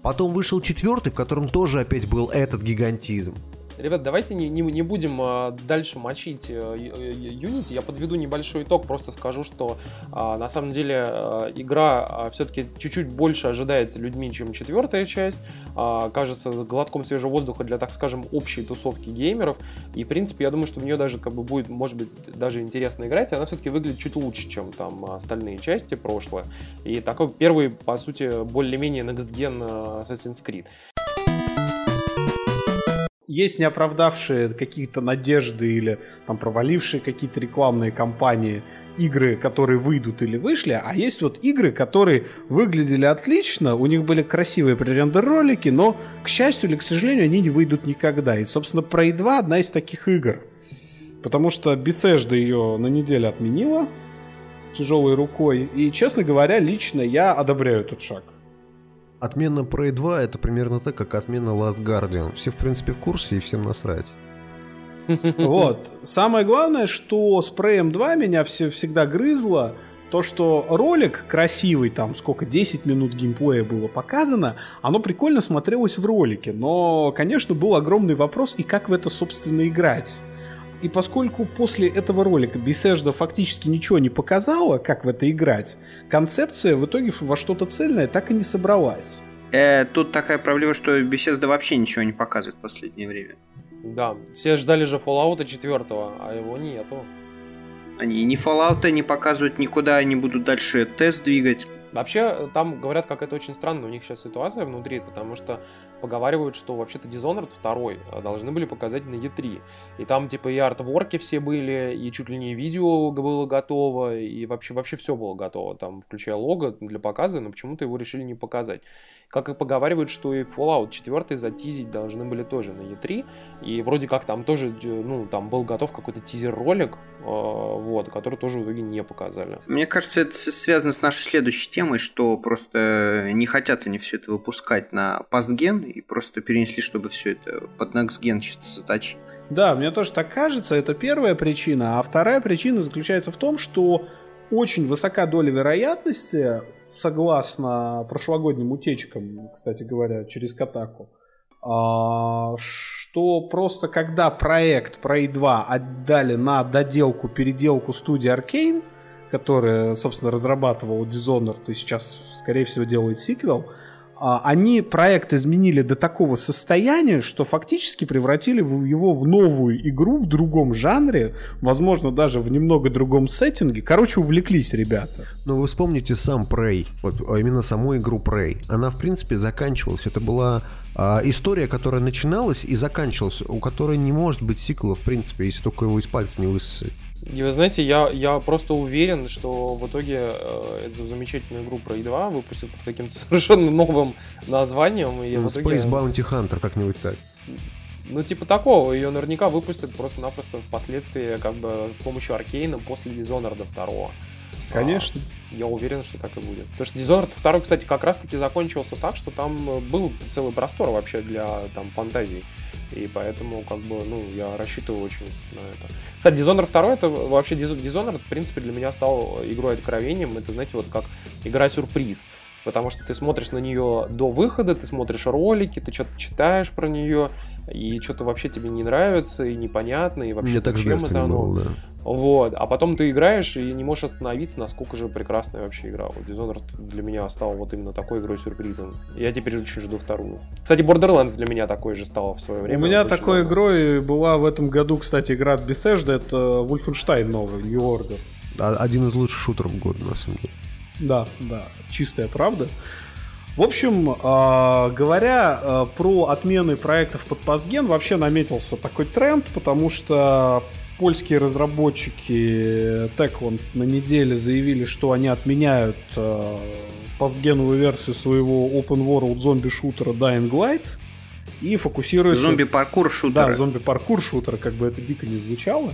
Потом вышел четвертый, в котором тоже опять был этот гигантизм. Ребят, давайте не, не, не будем а, дальше мочить а, Unity. Я подведу небольшой итог, просто скажу, что а, на самом деле а, игра а, все-таки чуть-чуть больше ожидается людьми, чем четвертая часть. Кажется глотком свежего воздуха для, так скажем, общей тусовки геймеров. И, в принципе, я думаю, что в нее даже как бы будет, может быть, даже интересно играть. Она все-таки выглядит чуть лучше, чем там остальные части прошлое. И такой первый, по сути, более-менее next gen Assassin's Creed есть не оправдавшие какие-то надежды или там провалившие какие-то рекламные кампании игры, которые выйдут или вышли, а есть вот игры, которые выглядели отлично, у них были красивые пререндер ролики, но, к счастью или к сожалению, они не выйдут никогда. И, собственно, Prey 2 одна из таких игр. Потому что Bethesda ее на неделю отменила тяжелой рукой. И, честно говоря, лично я одобряю этот шаг. Отмена Prey 2 это примерно так, как отмена Last Guardian. Все, в принципе, в курсе и всем насрать. Вот. Самое главное, что с Prey 2 меня все всегда грызло, то, что ролик красивый, там сколько, 10 минут геймплея было показано, оно прикольно смотрелось в ролике, но, конечно, был огромный вопрос, и как в это, собственно, играть. И поскольку после этого ролика Bethesda фактически ничего не показала, как в это играть, концепция в итоге во что-то цельное так и не собралась. Э, тут такая проблема, что Bethesda вообще ничего не показывает в последнее время. Да, все ждали же Fallout 4, а его нету. Они ни Fallout не показывают никуда, они будут дальше тест двигать. Вообще, э, там говорят, как это очень странно у них сейчас ситуация внутри, потому что поговаривают, что вообще-то Dishonored 2 э, должны были показать на E3. И там, типа, и артворки все были, и чуть ли не видео было готово, и вообще, вообще все было готово, там, включая лого для показа, но почему-то его решили не показать. Как и поговаривают, что и Fallout 4 затизить должны были тоже на E3, и вроде как там тоже, ну, там был готов какой-то тизер-ролик, э, вот, который тоже в итоге не показали. Мне кажется, это связано с нашей следующей темой, темой, что просто не хотят они все это выпускать на пастген и просто перенесли, чтобы все это под next чисто заточить. Да, мне тоже так кажется, это первая причина. А вторая причина заключается в том, что очень высока доля вероятности, согласно прошлогодним утечкам, кстати говоря, через Катаку, а, что просто когда проект Prey 2 отдали на доделку, переделку студии Arkane, которая, собственно, разрабатывала Dishonored и сейчас, скорее всего, делает сиквел, а, они проект изменили до такого состояния, что фактически превратили его в новую игру в другом жанре, возможно, даже в немного другом сеттинге. Короче, увлеклись ребята. Но вы вспомните сам Prey, вот а именно саму игру Prey. Она, в принципе, заканчивалась. Это была а, история, которая начиналась и заканчивалась, у которой не может быть сиквела, в принципе, если только его из пальца не высосать. И вы знаете, я, я просто уверен, что в итоге э, эту замечательную игру про E2 выпустят под каким-то совершенно новым названием. И ну, Space итоге... Bounty Hunter, как-нибудь так. Ну, типа такого, ее наверняка выпустят просто-напросто впоследствии, как бы, с помощью Аркейна после Dishonored 2. Конечно. А, я уверен, что так и будет. Потому что Dishonored 2, кстати, как раз-таки закончился так, что там был целый простор вообще для там фантазий. И поэтому, как бы, ну, я рассчитываю очень на это. Кстати, Dishonored 2 это вообще Dishonored, в принципе, для меня стал игрой откровением. Это, знаете, вот как игра-сюрприз. Потому что ты смотришь на нее до выхода, ты смотришь ролики, ты что-то читаешь про нее, и что-то вообще тебе не нравится, и непонятно, и вообще Мне так это оно. Да. Вот, а потом ты играешь и не можешь остановиться, насколько же прекрасная вообще игра. Вот Dishonored для меня стал вот именно такой игрой-сюрпризом. Я теперь очень жду вторую. Кстати, Borderlands для меня такой же стал в свое время. У меня такой давно. игрой была в этом году, кстати, игра от Bethesda, это Wolfenstein новый, New Order. Один из лучших шутеров года, на самом деле. Да, да, чистая правда. В общем, э, говоря э, про отмены проектов под постген, вообще наметился такой тренд, потому что польские разработчики Techland на неделе заявили, что они отменяют э, постгеновую версию своего open world зомби-шутера Dying Light и фокусируются... Зомби-паркур шутера. Да, зомби-паркур шутера, как бы это дико не звучало.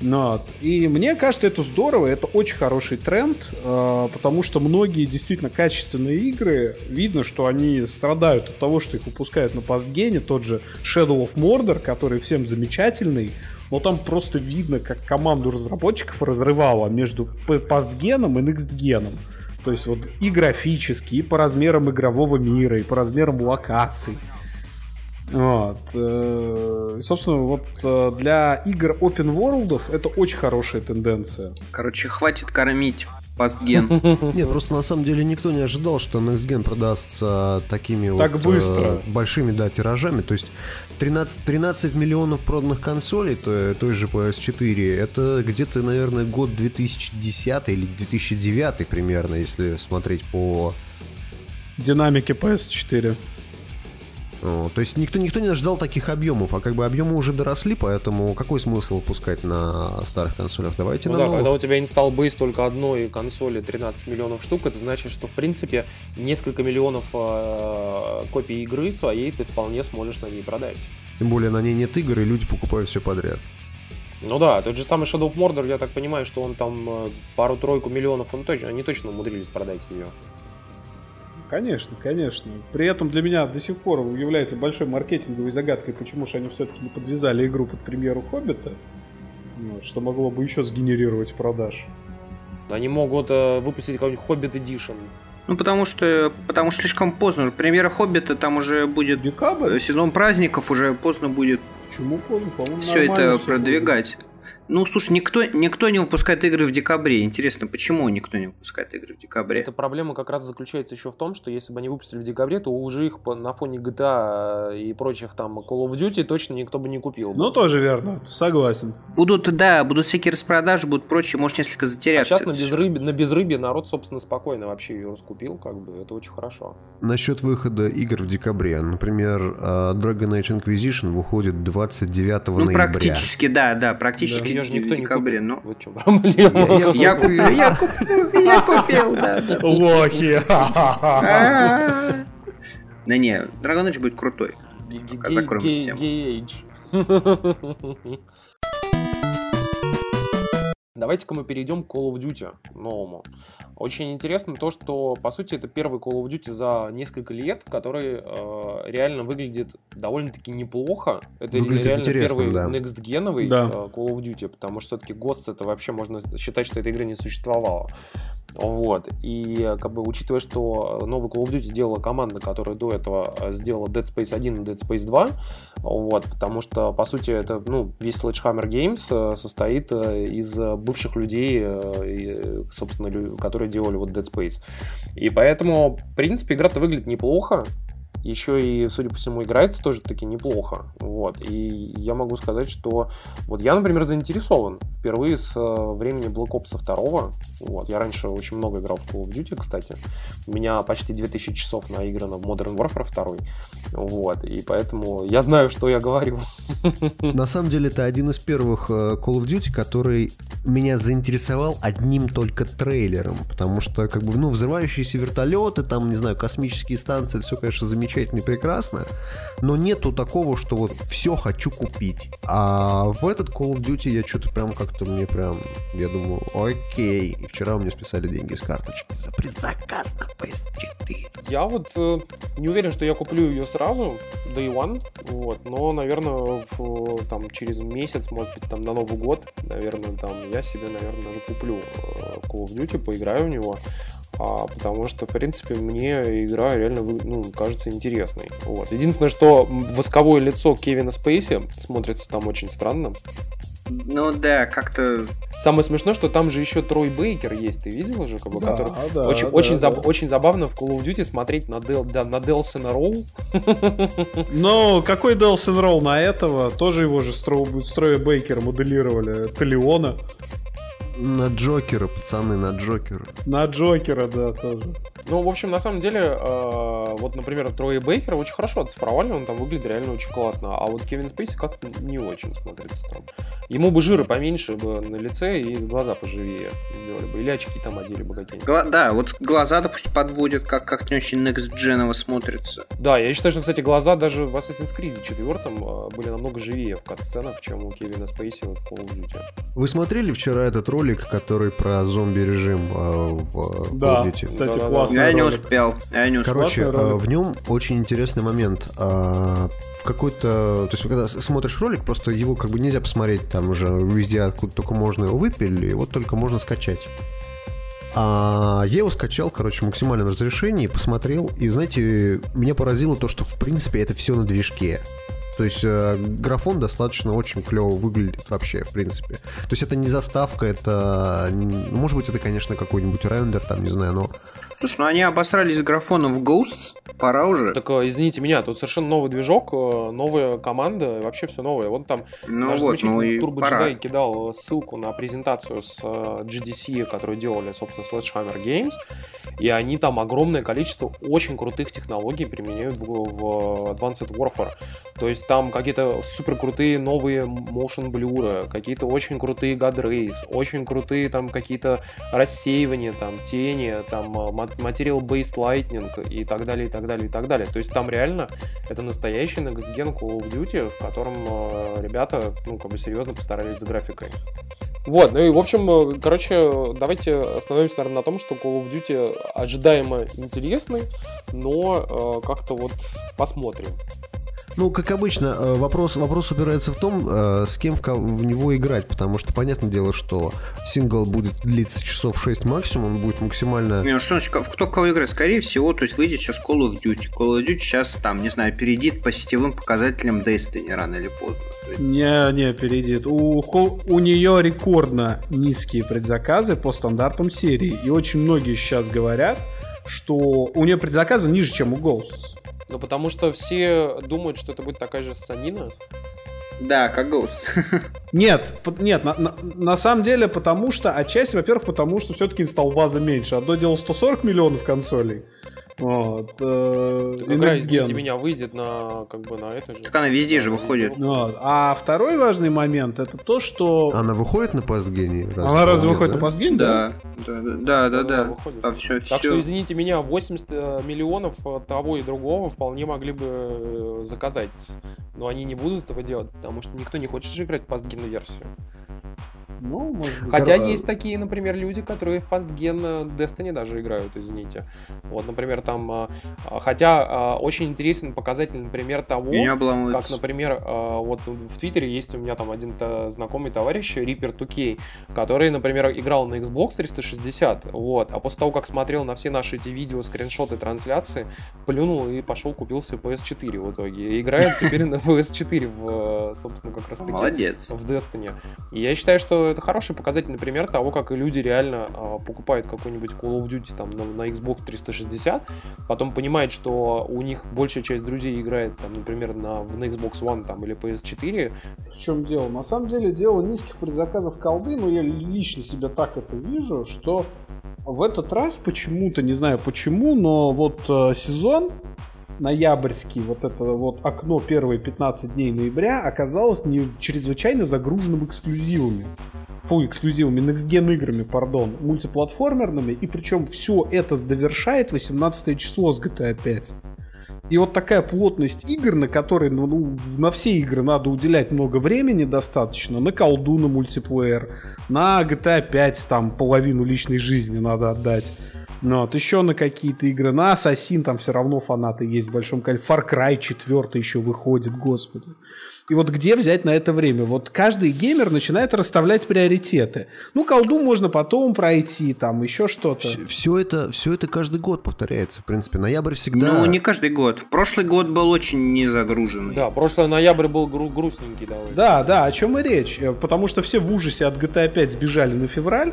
Ну вот. И мне кажется, это здорово, это очень хороший тренд, э, потому что многие действительно качественные игры, видно, что они страдают от того, что их выпускают на постгене, тот же Shadow of Mordor, который всем замечательный, но там просто видно, как команду разработчиков разрывало между постгеном и некстгеном. То есть вот и графически, и по размерам игрового мира, и по размерам локаций. Вот. Э, собственно, вот э, для игр open world это очень хорошая тенденция. Короче, хватит кормить постген. Нет, просто на самом деле никто не ожидал, что Next Gen продастся такими так вот быстро. Э, большими да, тиражами. То есть 13, 13 миллионов проданных консолей то, той же PS4, это где-то, наверное, год 2010 или 2009 примерно, если смотреть по... Динамике PS4. То есть никто, никто не ожидал таких объемов, а как бы объемы уже доросли, поэтому какой смысл выпускать на старых консолях? Давайте ну на да, новых. когда у тебя инсталл бейс только одной консоли 13 миллионов штук, это значит, что в принципе несколько миллионов э, копий игры своей ты вполне сможешь на ней продать. Тем более на ней нет игр, и люди покупают все подряд. Ну да, тот же самый Shadow of Mordor, я так понимаю, что он там э, пару-тройку миллионов, он точно, они точно умудрились продать ее. Конечно, конечно. При этом для меня до сих пор является большой маркетинговой загадкой, почему же они все-таки не подвязали игру под премьеру Хоббита, вот, что могло бы еще сгенерировать продаж. Они могут э, выпустить какой-нибудь Хоббит Edition. Ну, потому что, потому что слишком поздно. Премьера Хоббита там уже будет... Декабрь? Сезон праздников уже поздно будет... Почему поздно? По-моему, все это все продвигать. Будет. Ну, слушай, никто, никто не выпускает игры в декабре. Интересно, почему никто не выпускает игры в декабре? Эта проблема как раз заключается еще в том, что если бы они выпустили в декабре, то уже их на фоне GTA и прочих там Call of Duty точно никто бы не купил. Ну, тоже верно, согласен. Будут, да, будут всякие распродажи, будут прочие, может несколько затеряться. А сейчас на безрыбье, на безрыбье народ, собственно, спокойно вообще ее раскупил, как бы, это очень хорошо. Насчет выхода игр в декабре, например, Dragon Age Inquisition выходит 29 ну, ноября. Ну, практически, да, да, практически да. В никто декабре. Не ну. Вот что проблема. Я купил, я купил, я купил, да. Лохи. Да не, Dragon Age будет крутой. Закроем тему. Давайте-ка мы перейдем к Call of Duty новому. Очень интересно то, что, по сути, это первый Call of Duty за несколько лет, который э, реально выглядит довольно-таки неплохо. Это выглядит реально первый да. next-геновый да. э, Call of Duty, потому что все-таки Ghost это вообще можно считать, что этой игры не существовало. Вот. И как бы учитывая, что новый Call of Duty делала команда, которая до этого э, сделала Dead Space 1 и Dead Space 2, вот, потому что, по сути, это, ну, весь Sledgehammer Games э, состоит из бывших людей, собственно, которые делали вот Dead Space. И поэтому, в принципе, игра-то выглядит неплохо, еще и, судя по всему, играется тоже таки неплохо. Вот. И я могу сказать, что вот я, например, заинтересован впервые с э, времени Black Ops 2. Вот. Я раньше очень много играл в Call of Duty, кстати. У меня почти 2000 часов наиграно в Modern Warfare 2. Вот. И поэтому я знаю, что я говорю. На самом деле, это один из первых э, Call of Duty, который меня заинтересовал одним только трейлером. Потому что, как бы, ну, взрывающиеся вертолеты, там, не знаю, космические станции, все, конечно, замечательно замечательно и прекрасно, но нету такого, что вот все хочу купить. А в этот Call of Duty я что-то прям как-то мне прям, я думаю, окей. И вчера у меня списали деньги с карточки за предзаказ на PS4. Я вот э, не уверен, что я куплю ее сразу, Day One, вот, но, наверное, в, там, через месяц, может быть, там, на Новый год, наверное, там, я себе, наверное, даже куплю э, Call of Duty, поиграю в него а, потому что, в принципе, мне игра реально ну, кажется интересной. Вот. Единственное, что восковое лицо Кевина Спейси смотрится там очень странно. Ну да, как-то... Самое смешное, что там же еще Трой Бейкер есть, ты видел уже? Как бы, да, который... да, очень, да, очень, да. Заб... очень забавно в Call of Duty смотреть на, Дел... да, на Делсона Роу. Ну, какой Делсон Роу на этого? Тоже его же Стро... Строя Бейкера моделировали. Талиона. На Джокера, пацаны, на Джокера. На Джокера, да, тоже. Ну, в общем, на самом деле, э, вот, например, Трой Бейкера очень хорошо оцифровали, он там выглядит реально очень классно. А вот Кевин Спейси как-то не очень смотрится там. Ему бы жира поменьше бы на лице и глаза поживее сделали бы. Или очки там одели бы какие-нибудь. Гла- да, вот глаза, допустим, подводят, как как-то не очень next gen смотрится. Да, я считаю, что, кстати, глаза даже в Assassin's Creed 4 были намного живее в кат-сценах, чем у Кевина Спейси в Call of Duty. Вы смотрели вчера этот ролик, который про зомби-режим э, в да, Call of Duty? кстати, да, классный Я ролик. не успел. Я не успел. Короче, э, в нем очень интересный момент. Э, в какой-то... То есть, когда смотришь ролик, просто его как бы нельзя посмотреть там уже везде, откуда только можно его выпили, вот только можно скачать. А я его скачал, короче, в максимальном разрешении, посмотрел, и, знаете, меня поразило то, что, в принципе, это все на движке. То есть э, графон достаточно очень клево выглядит вообще, в принципе. То есть это не заставка, это... Может быть, это, конечно, какой-нибудь рендер, там, не знаю, но Слушай, ну они обосрались графоном в Ghosts, пора уже. Так, э, извините меня, тут совершенно новый движок, э, новая команда, вообще все новое. Вот там ну даже вот, ну и Turbo Jedi кидал ссылку на презентацию с э, GDC, которую делали, собственно, Sledgehammer Games, и они там огромное количество очень крутых технологий применяют в, в Advanced Warfare. То есть там какие-то супер крутые новые motion blur, какие-то очень крутые God Rays, очень крутые там какие-то рассеивания, там тени, там Material-Based Lightning и так далее, и так далее, и так далее. То есть там реально это настоящий Next Gen Call of Duty, в котором э, ребята, ну, как бы серьезно постарались за графикой. Вот, ну и, в общем, э, короче, давайте остановимся, наверное, на том, что Call of Duty ожидаемо интересный, но э, как-то вот посмотрим. Ну, как обычно, э, вопрос, вопрос упирается в том, э, с кем в, в него играть, потому что понятное дело, что сингл будет длиться часов 6 максимум, он будет максимально... Не, ну что значит, кто в кого играет? Скорее всего, то есть выйдет сейчас Call of Duty. Call of Duty сейчас, там, не знаю, перейдет по сетевым показателям Destiny рано или поздно. Не, не, перейдет. У, у нее рекордно низкие предзаказы по стандартам серии, и очень многие сейчас говорят, что у нее предзаказы ниже, чем у Ghosts. Ну, потому что все думают, что это будет такая же санина. Да, как Ghost. Нет, нет, на, на, на самом деле, потому что, отчасти, во-первых, потому что все-таки инсталл база меньше. Одно дело 140 миллионов консолей, вот. Э, игра, извините меня, выйдет на как бы на это же. Так она везде же выходит. Вот. А второй важный момент это то, что... Она выходит на постгене? Она разве выходит да? на постгене? Да. Да, да, да, да. да. А, все, так все. что, извините меня, 80 э, миллионов того и другого вполне могли бы э, заказать. Но они не будут этого делать, потому что никто не хочет же играть постгенную версию. Ну, может быть. Хотя есть такие, например, люди, которые в постген Destiny даже играют, извините. Вот, например, там... А, а, хотя очень интересен показатель, например, того, как, например, вот в Твиттере есть у меня там один знакомый товарищ, Reaper 2K, который, например, играл на Xbox 360, вот, а после того, как смотрел на все наши эти видео, скриншоты, трансляции, плюнул и пошел купил себе PS4 в итоге. И играет теперь на PS4 в, собственно, как раз таки Молодец. в Destiny. И я считаю, что это хороший показательный пример того, как люди реально а, покупают какой-нибудь Call of Duty там на, на Xbox 360, потом понимают, что у них большая часть друзей играет, там, например, на, на Xbox One там, или PS4. В чем дело? На самом деле дело низких предзаказов колды, но я лично себя так это вижу, что в этот раз почему-то, не знаю почему, но вот э, сезон ноябрьский, вот это вот окно первые 15 дней ноября оказалось не чрезвычайно загруженным эксклюзивами. Фу, эксклюзивами, next gen играми, пардон, мультиплатформерными, и причем все это довершает 18 число с GTA 5. И вот такая плотность игр, на которые ну, ну, на все игры надо уделять много времени достаточно, на колду, на мультиплеер, на GTA 5 там половину личной жизни надо отдать. Ну, вот, еще на какие-то игры. На Ассасин там все равно фанаты есть в большом количестве. Far Cry 4 еще выходит, господи. И вот где взять на это время? Вот каждый геймер начинает расставлять приоритеты. Ну, колду можно потом пройти, там еще что-то. Все, все, это, все это каждый год повторяется, в принципе. Ноябрь всегда... Ну, не каждый год. Прошлый год был очень незагруженный. Да, прошлый ноябрь был гру- грустненький довольно. Да, да, о чем и речь. Э, потому что все в ужасе от GTA 5 сбежали на февраль.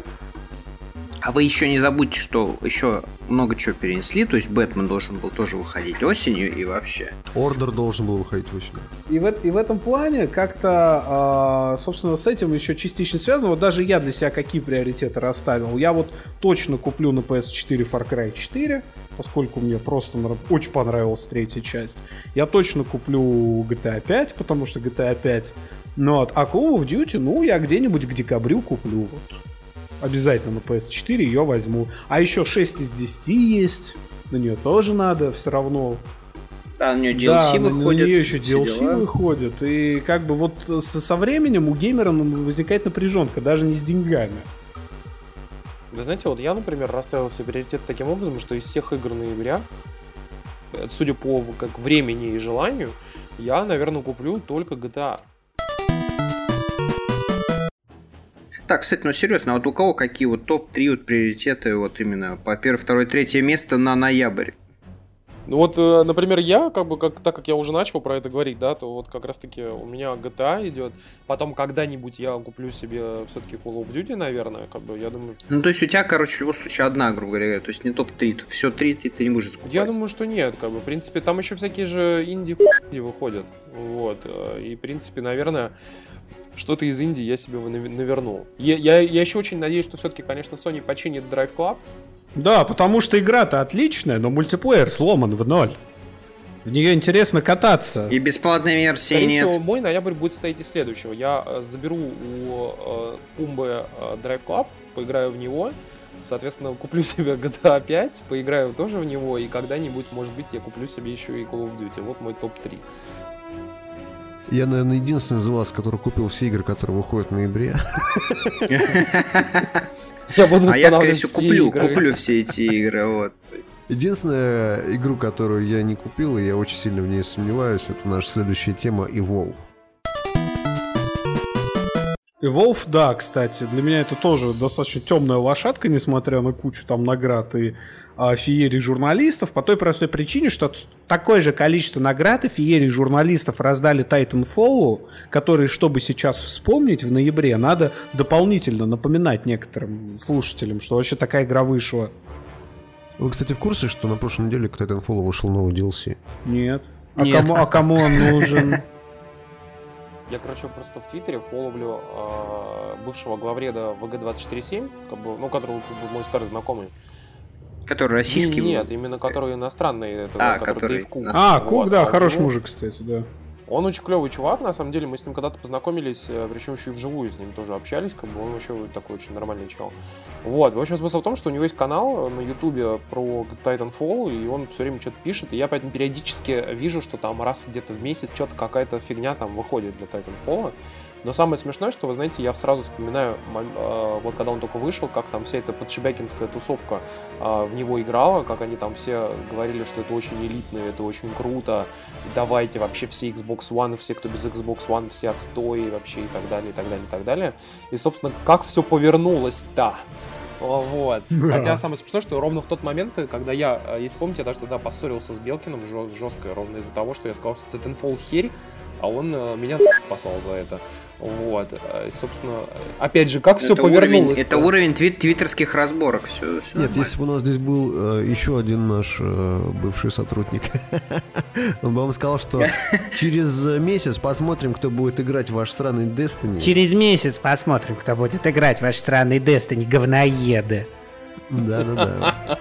А вы еще не забудьте, что еще много чего перенесли, то есть Бэтмен должен был тоже выходить осенью и вообще. Ордер должен был выходить осенью. И в, и в этом плане как-то, э, собственно, с этим еще частично связано. Вот даже я для себя какие приоритеты расставил. Я вот точно куплю на PS4 Far Cry 4, поскольку мне просто очень понравилась третья часть. Я точно куплю GTA 5, потому что GTA 5 ну, вот. а Call of Duty, ну, я где-нибудь к декабрю куплю. Вот. Обязательно на PS4 ее возьму. А еще 6 из 10 есть. На нее тоже надо, все равно. Да, на нее DLC да, выходит. На нее еще DLC дела. выходит. И как бы вот со, со временем у геймера возникает напряженка, даже не с деньгами. Вы знаете, вот я, например, расставил себе приоритет таким образом, что из всех игр ноября, судя по как времени и желанию, я, наверное, куплю только GTA. Так, кстати, ну серьезно, а вот у кого какие вот топ-3 вот приоритеты вот именно по первое, второе, третье место на ноябрь? Ну вот, э, например, я, как бы, как, так как я уже начал про это говорить, да, то вот как раз-таки у меня GTA идет. Потом когда-нибудь я куплю себе все-таки Call of Duty, наверное, как бы, я думаю... Ну, то есть у тебя, короче, в любом случае одна, грубо говоря, то есть не топ-3, все три ты, ты не можешь скупать. Я думаю, что нет, как бы, в принципе, там еще всякие же инди выходят, вот, э, и, в принципе, наверное, что-то из Индии я себе навернул. Я, я, я еще очень надеюсь, что все-таки, конечно, Sony починит Drive Club. Да, потому что игра-то отличная, но мультиплеер сломан в ноль. В нее интересно кататься. И бесплатной версии Скорее нет. Всего, мой ноябрь будет состоять из следующего. Я э, заберу у э, Пумбы э, Drive Club, поиграю в него, соответственно, куплю себе GTA 5, поиграю тоже в него, и когда-нибудь, может быть, я куплю себе еще и Call of Duty. Вот мой топ-3. Я, наверное, единственный из вас, который купил все игры, которые выходят в ноябре. Я буду а я, скорее всего, куплю, куплю все эти игры. Вот. Единственная игру, которую я не купил, и я очень сильно в ней сомневаюсь, это наша следующая тема Evolve. Evolve, да, кстати, для меня это тоже достаточно темная лошадка, несмотря на кучу там наград и феерии журналистов, по той простой причине, что такое же количество наград и феерии журналистов раздали Titanfall, который, чтобы сейчас вспомнить в ноябре, надо дополнительно напоминать некоторым слушателям, что вообще такая игра вышла. Вы, кстати, в курсе, что на прошлой неделе к Titanfall вышел новый DLC? Нет. А, Нет. Кому, а кому он нужен? Я, короче, просто в Твиттере фоловлю э, бывшего главреда ВГ-247, как бы, ну, который как бы, мой старый знакомый. Который российский? Нет, именно который иностранный. Это, а, который, который Дэйв Кук. А, Кук, вот, да, а хороший мужик, кстати, да. Он очень клевый чувак, на самом деле, мы с ним когда-то познакомились, э, причем еще и вживую с ним тоже общались, как бы он вообще такой очень нормальный чел. Вот, в общем, смысл в том, что у него есть канал на ютубе про Titanfall, и он все время что-то пишет, и я поэтому периодически вижу, что там раз где-то в месяц что-то какая-то фигня там выходит для Titanfall, но самое смешное, что, вы знаете, я сразу вспоминаю, э, вот когда он только вышел, как там вся эта подшибякинская тусовка э, в него играла, как они там все говорили, что это очень элитно, это очень круто, давайте вообще все Xbox One, все, кто без Xbox One, все отстой вообще и так далее, и так далее, и так далее. И, собственно, как все повернулось-то? Вот. Хотя самое смешное, что ровно в тот момент, когда я, э, если помните, я даже тогда поссорился с Белкиным жестко, ровно из-за того, что я сказал, что это Titanfall херь, а он меня послал за это. Вот, э, собственно, опять же, как все повернулось. Уровень, это уровень твит твиттерских разборок. Все, все Нет, нормально. если бы у нас здесь был э, еще один наш э, бывший сотрудник, он бы вам сказал, что через месяц посмотрим, кто будет играть в ваш странный Destiny. Через месяц посмотрим, кто будет играть в ваш странный Destiny, говноеды. Да-да-да.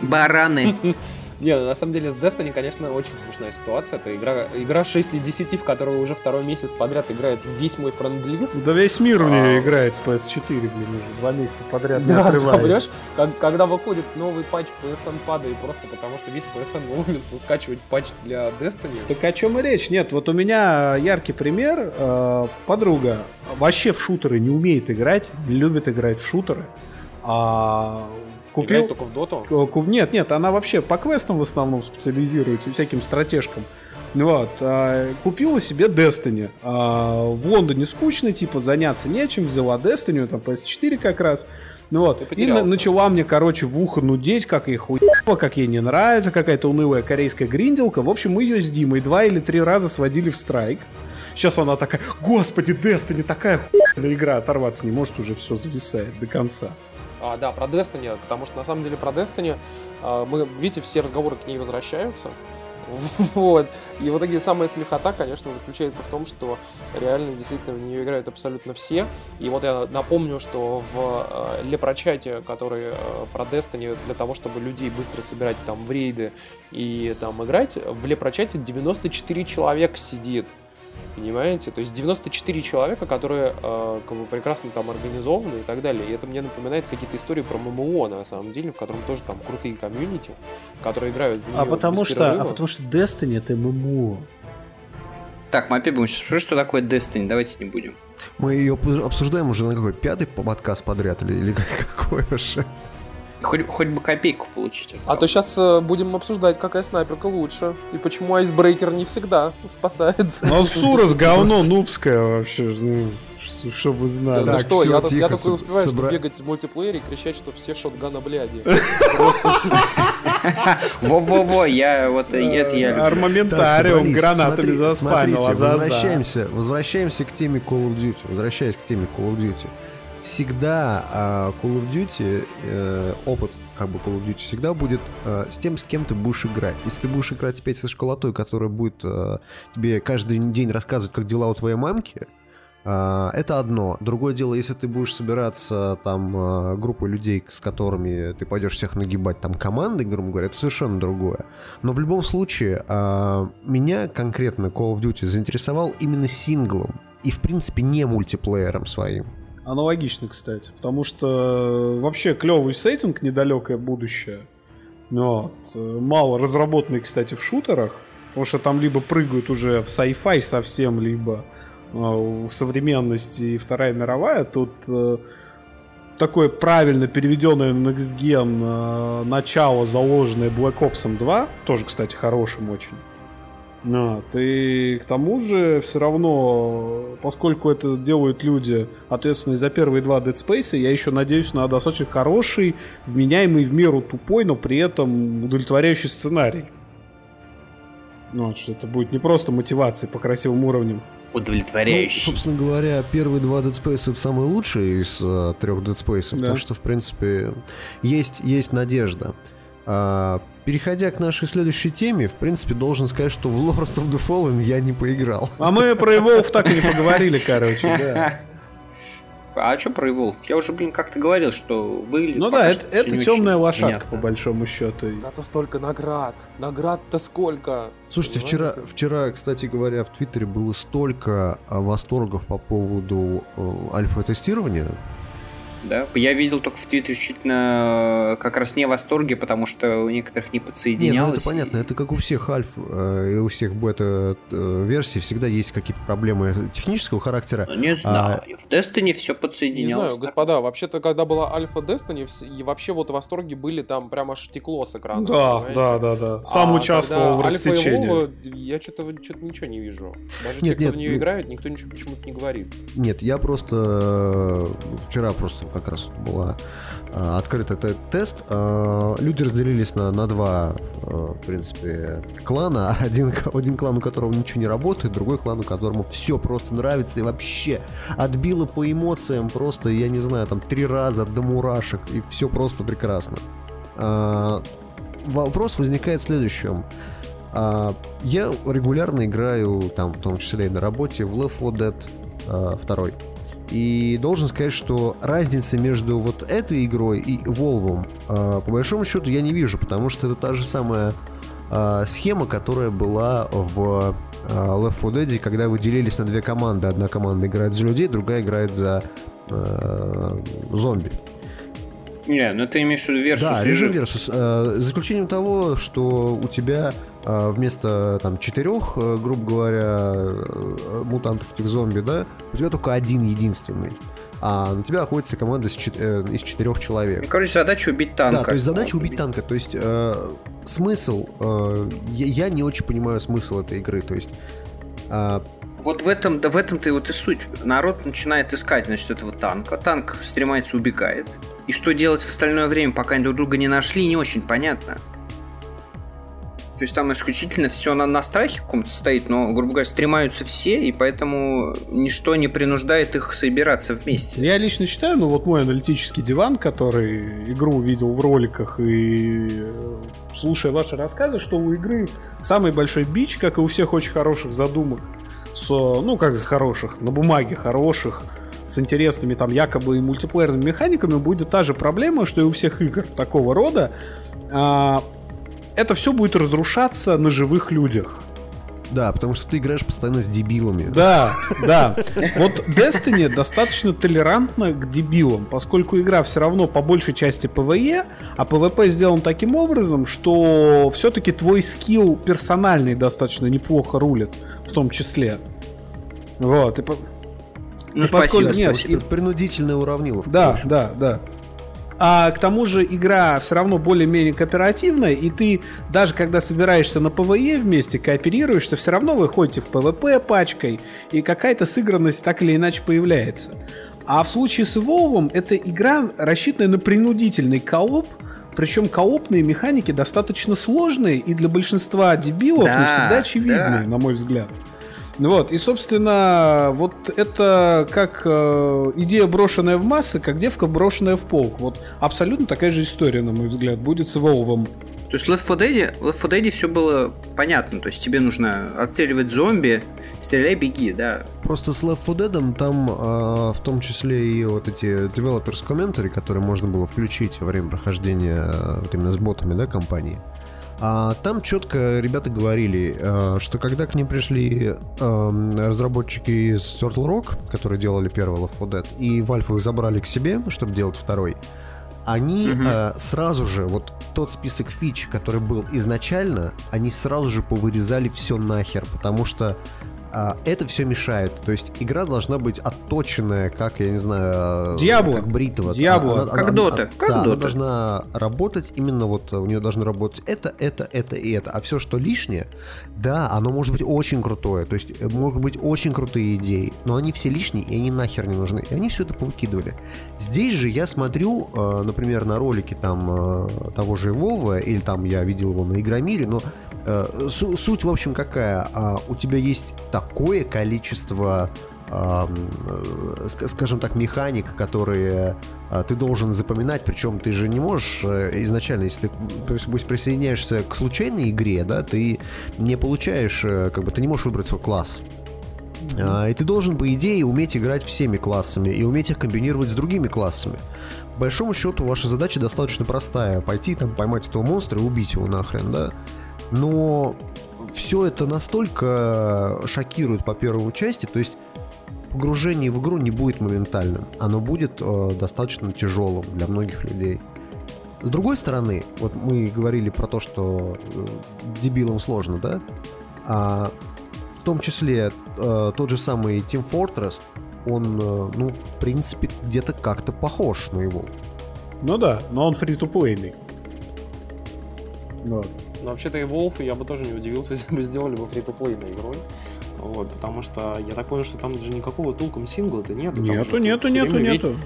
Бараны. Не, ну, на самом деле с Destiny, конечно, очень смешная ситуация. Это игра, игра 6 из 10, в которую уже второй месяц подряд играет весь мой френд-лист. Да весь мир в нее а... играет с PS4, блин, уже два месяца подряд да, не отрываясь. Да, как, когда выходит новый патч, PSN падает просто потому, что весь PSN ломится скачивать патч для Destiny. Так о чем и речь? Нет, вот у меня яркий пример. Э, подруга вообще в шутеры не умеет играть, не любит играть в шутеры. А Купил... Играет только в доту? Нет, нет, она вообще по квестам в основном специализируется, всяким стратежкам. Вот, а, купила себе Destiny. А, в Лондоне скучно, типа, заняться нечем, взяла Destiny, там PS4 как раз. Ну вот, и на- начала мне, короче, в ухо нудеть, как ей хуево, как ей не нравится, какая-то унылая корейская гринделка. В общем, мы ее с Димой два или три раза сводили в страйк. Сейчас она такая, господи, Destiny, такая хуйная игра, оторваться не может, уже все зависает до конца. А, да, про Destiny, потому что на самом деле про Destiny, а, мы, видите, все разговоры к ней возвращаются. Вот. И в итоге самая смехота, конечно, заключается в том, что реально действительно в нее играют абсолютно все. И вот я напомню, что в э, Лепрочате, который э, про Destiny, для того, чтобы людей быстро собирать там в рейды и там играть, в Лепрочате 94 человека сидит. Понимаете? То есть 94 человека, которые э, как бы прекрасно там организованы и так далее. И это мне напоминает какие-то истории про ММО, на самом деле, в котором тоже там крутые комьюнити, которые играют в а потому что, А потому что Destiny это ММО. Так, мы опять будем сейчас спрашивать, что такое Destiny, давайте не будем. Мы ее обсуждаем уже на какой пятый подкаст подряд или, или какой вообще? Хоть, хоть бы копейку получить. А то сейчас э, будем обсуждать, какая снайперка лучше. И почему айсбрейкер не всегда спасает. Ну, Сурос говно нубское вообще. Ну, чтобы знали. Да, так, что, я, тихо, я такой успеваю, собра... что бегать в мультиплеере и кричать, что все шотгана бляди. Во-во-во, я вот это я Армаментариум гранатами заспамил. Возвращаемся, возвращаемся к теме Call of Duty. Возвращаясь к теме Call of Duty всегда э, Call of Duty, э, опыт как бы Call of Duty всегда будет э, с тем, с кем ты будешь играть. Если ты будешь играть опять со школотой, которая будет э, тебе каждый день рассказывать, как дела у твоей мамки, э, это одно. Другое дело, если ты будешь собираться там э, группой людей, с которыми ты пойдешь всех нагибать там командой, грубо говоря, это совершенно другое. Но в любом случае, э, меня конкретно Call of Duty заинтересовал именно синглом и, в принципе, не мультиплеером своим. Аналогично, кстати. Потому что вообще клевый сеттинг, недалекое будущее. Вот. Мало разработанный, кстати, в шутерах. Потому что там либо прыгают уже в sci-fi совсем, либо э, в современности и Вторая мировая. Тут э, такое правильно переведенное на Next Gen э, начало, заложенное Black Ops 2. Тоже, кстати, хорошим очень. Вот. И к тому же все равно, поскольку это делают люди, ответственные за первые два Dead Space, я еще надеюсь на достаточно хороший, вменяемый в меру тупой, но при этом удовлетворяющий сценарий. Ну, что это будет не просто мотивацией по красивым уровням. Удовлетворяющий. Ну, собственно говоря, первые два Dead Space это самые лучшие из uh, трех Dead Space, да. так что, в принципе, есть, есть надежда. А, переходя к нашей следующей теме, в принципе, должен сказать, что в Lords of the Fallen я не поиграл. А мы про Evolve так и не поговорили, короче, да. А что про Evolve? Я уже, блин, как-то говорил, что выглядит... Ну да, это, это темная лошадка, понятно. по большому счету. Зато столько наград. Наград-то сколько? Слушайте, вчера, вчера, кстати говоря, в Твиттере было столько а, восторгов по поводу э, альфа-тестирования да? Я видел только в Твиттере исключительно э, как раз не в восторге, потому что у некоторых не подсоединялось. Нет, ну это понятно, это как у всех альф э, и у всех бета-версий всегда есть какие-то проблемы технического характера. Ну, не знаю, а... в Destiny все подсоединялось. Не знаю, господа, вообще-то, когда была альфа Destiny, и вообще вот восторги были там прям аж текло с экрана. Да, понимаете? да, да, да. Сам а участвовал в растечении. Альфа я что-то что ничего не вижу. Даже нет, те, кто нет, в нее ну... играют, никто ничего почему-то не говорит. Нет, я просто э, вчера просто как раз была э, открыт этот тест. Э, люди разделились на, на два, э, в принципе, клана. Один, один клан, у которого ничего не работает, другой клан, у которому все просто нравится и вообще отбило по эмоциям просто, я не знаю, там три раза до мурашек, и все просто прекрасно. Вопрос возникает в следующем. Я регулярно играю, там, в том числе и на работе, в Left 4 Dead uh, 2. И должен сказать, что разницы между вот этой игрой и Volvo, э, по большому счету, я не вижу, потому что это та же самая э, схема, которая была в э, Left 4 Dead, когда вы делились на две команды. Одна команда играет за людей, другая играет за э, зомби. Не, ну ты имеешь в виду Versus Да, режим Versus. Э, за исключением того, что у тебя вместо там четырех, э, грубо говоря, э, мутантов этих зомби, да, у тебя только один единственный. А на тебя охотится команда из, чет- э, из четырех человек. Короче, задача убить танка. Да, то есть задача убить танка. То есть э, смысл, э, я, не очень понимаю смысл этой игры. То есть э, вот в этом, да в этом-то и вот и суть. Народ начинает искать, значит, этого танка. Танк стремается, убегает. И что делать в остальное время, пока они друг друга не нашли, не очень понятно. То есть там исключительно все на, на страхе каком-то стоит, но, грубо говоря, стремаются все, и поэтому ничто не принуждает их собираться вместе. Я лично считаю, ну вот мой аналитический диван, который игру видел в роликах и э, слушая ваши рассказы, что у игры самый большой бич, как и у всех очень хороших задумок, с, ну как за хороших, на бумаге хороших, с интересными там якобы и мультиплеерными механиками будет та же проблема, что и у всех игр такого рода. А, это все будет разрушаться на живых людях. Да, потому что ты играешь постоянно с дебилами. Да, да. Вот Destiny достаточно толерантна к дебилам, поскольку игра все равно по большей части PvE, а PvP сделан таким образом, что все-таки твой скилл персональный достаточно неплохо рулит, в том числе. Вот. И по... Ну, и спасибо, поскольку, нет, и... принудительная уравниловка. Да, да, да а к тому же игра все равно более-менее кооперативная, и ты даже когда собираешься на PvE вместе, кооперируешься, все равно вы ходите в PvP пачкой, и какая-то сыгранность так или иначе появляется. А в случае с Evolve это игра, рассчитанная на принудительный кооп, причем коопные механики достаточно сложные и для большинства дебилов да, не всегда очевидные, да. на мой взгляд. Вот, и, собственно, вот это как э, идея, брошенная в массы, как девка, брошенная в полк. Вот абсолютно такая же история, на мой взгляд, будет с Волвом. То есть Left 4 Dead, Left 4 Dead все было понятно, то есть тебе нужно отстреливать зомби, стреляй, беги, да. Просто с Left 4 Dead там э, в том числе и вот эти developers commentary, которые можно было включить во время прохождения э, вот именно с ботами, да, компании. А там четко ребята говорили, э, что когда к ним пришли эм, разработчики из Turtle Rock, которые делали первый Left 4 Dead, и Valve их забрали к себе, чтобы делать второй, они угу. э, сразу же, вот тот список фич, который был изначально, они сразу же повырезали все нахер, потому что а, это все мешает. То есть игра должна быть отточенная, как, я не знаю, Диабло. как бритва. Диабло. Она, как Дота. Как да, Дота. она должна работать именно вот, у нее должно работать это, это, это и это. А все, что лишнее, да, оно может быть очень крутое. То есть э, могут быть очень крутые идеи, но они все лишние, и они нахер не нужны. И они все это повыкидывали. Здесь же я смотрю, э, например, на ролики там э, того же Evolve, или там я видел его на Игромире, но суть, в общем, какая? А, у тебя есть так такое количество э, скажем так, механик, которые э, ты должен запоминать, причем ты же не можешь э, изначально, если ты присоединяешься к случайной игре, да, ты не получаешь, как бы, ты не можешь выбрать свой класс. И ты должен, по идее, уметь играть всеми классами и уметь их комбинировать с другими классами. По большому счету, ваша задача достаточно простая. Пойти там, поймать этого монстра и убить его нахрен, да? Но все это настолько шокирует по первой части, то есть погружение в игру не будет моментальным, оно будет э, достаточно тяжелым для многих людей. С другой стороны, вот мы говорили про то, что э, дебилам сложно, да? А в том числе э, тот же самый Team Fortress, он, э, ну, в принципе, где-то как-то похож на его. Ну да, но он фри-то-плейный. Вот. Но вообще-то и Wolf я бы тоже не удивился, если бы сделали бы фри-то-плейной игрой. Вот, потому что я так понял, что там же никакого толком сингла-то нету. Нету, нету, нету, нету. Ведь...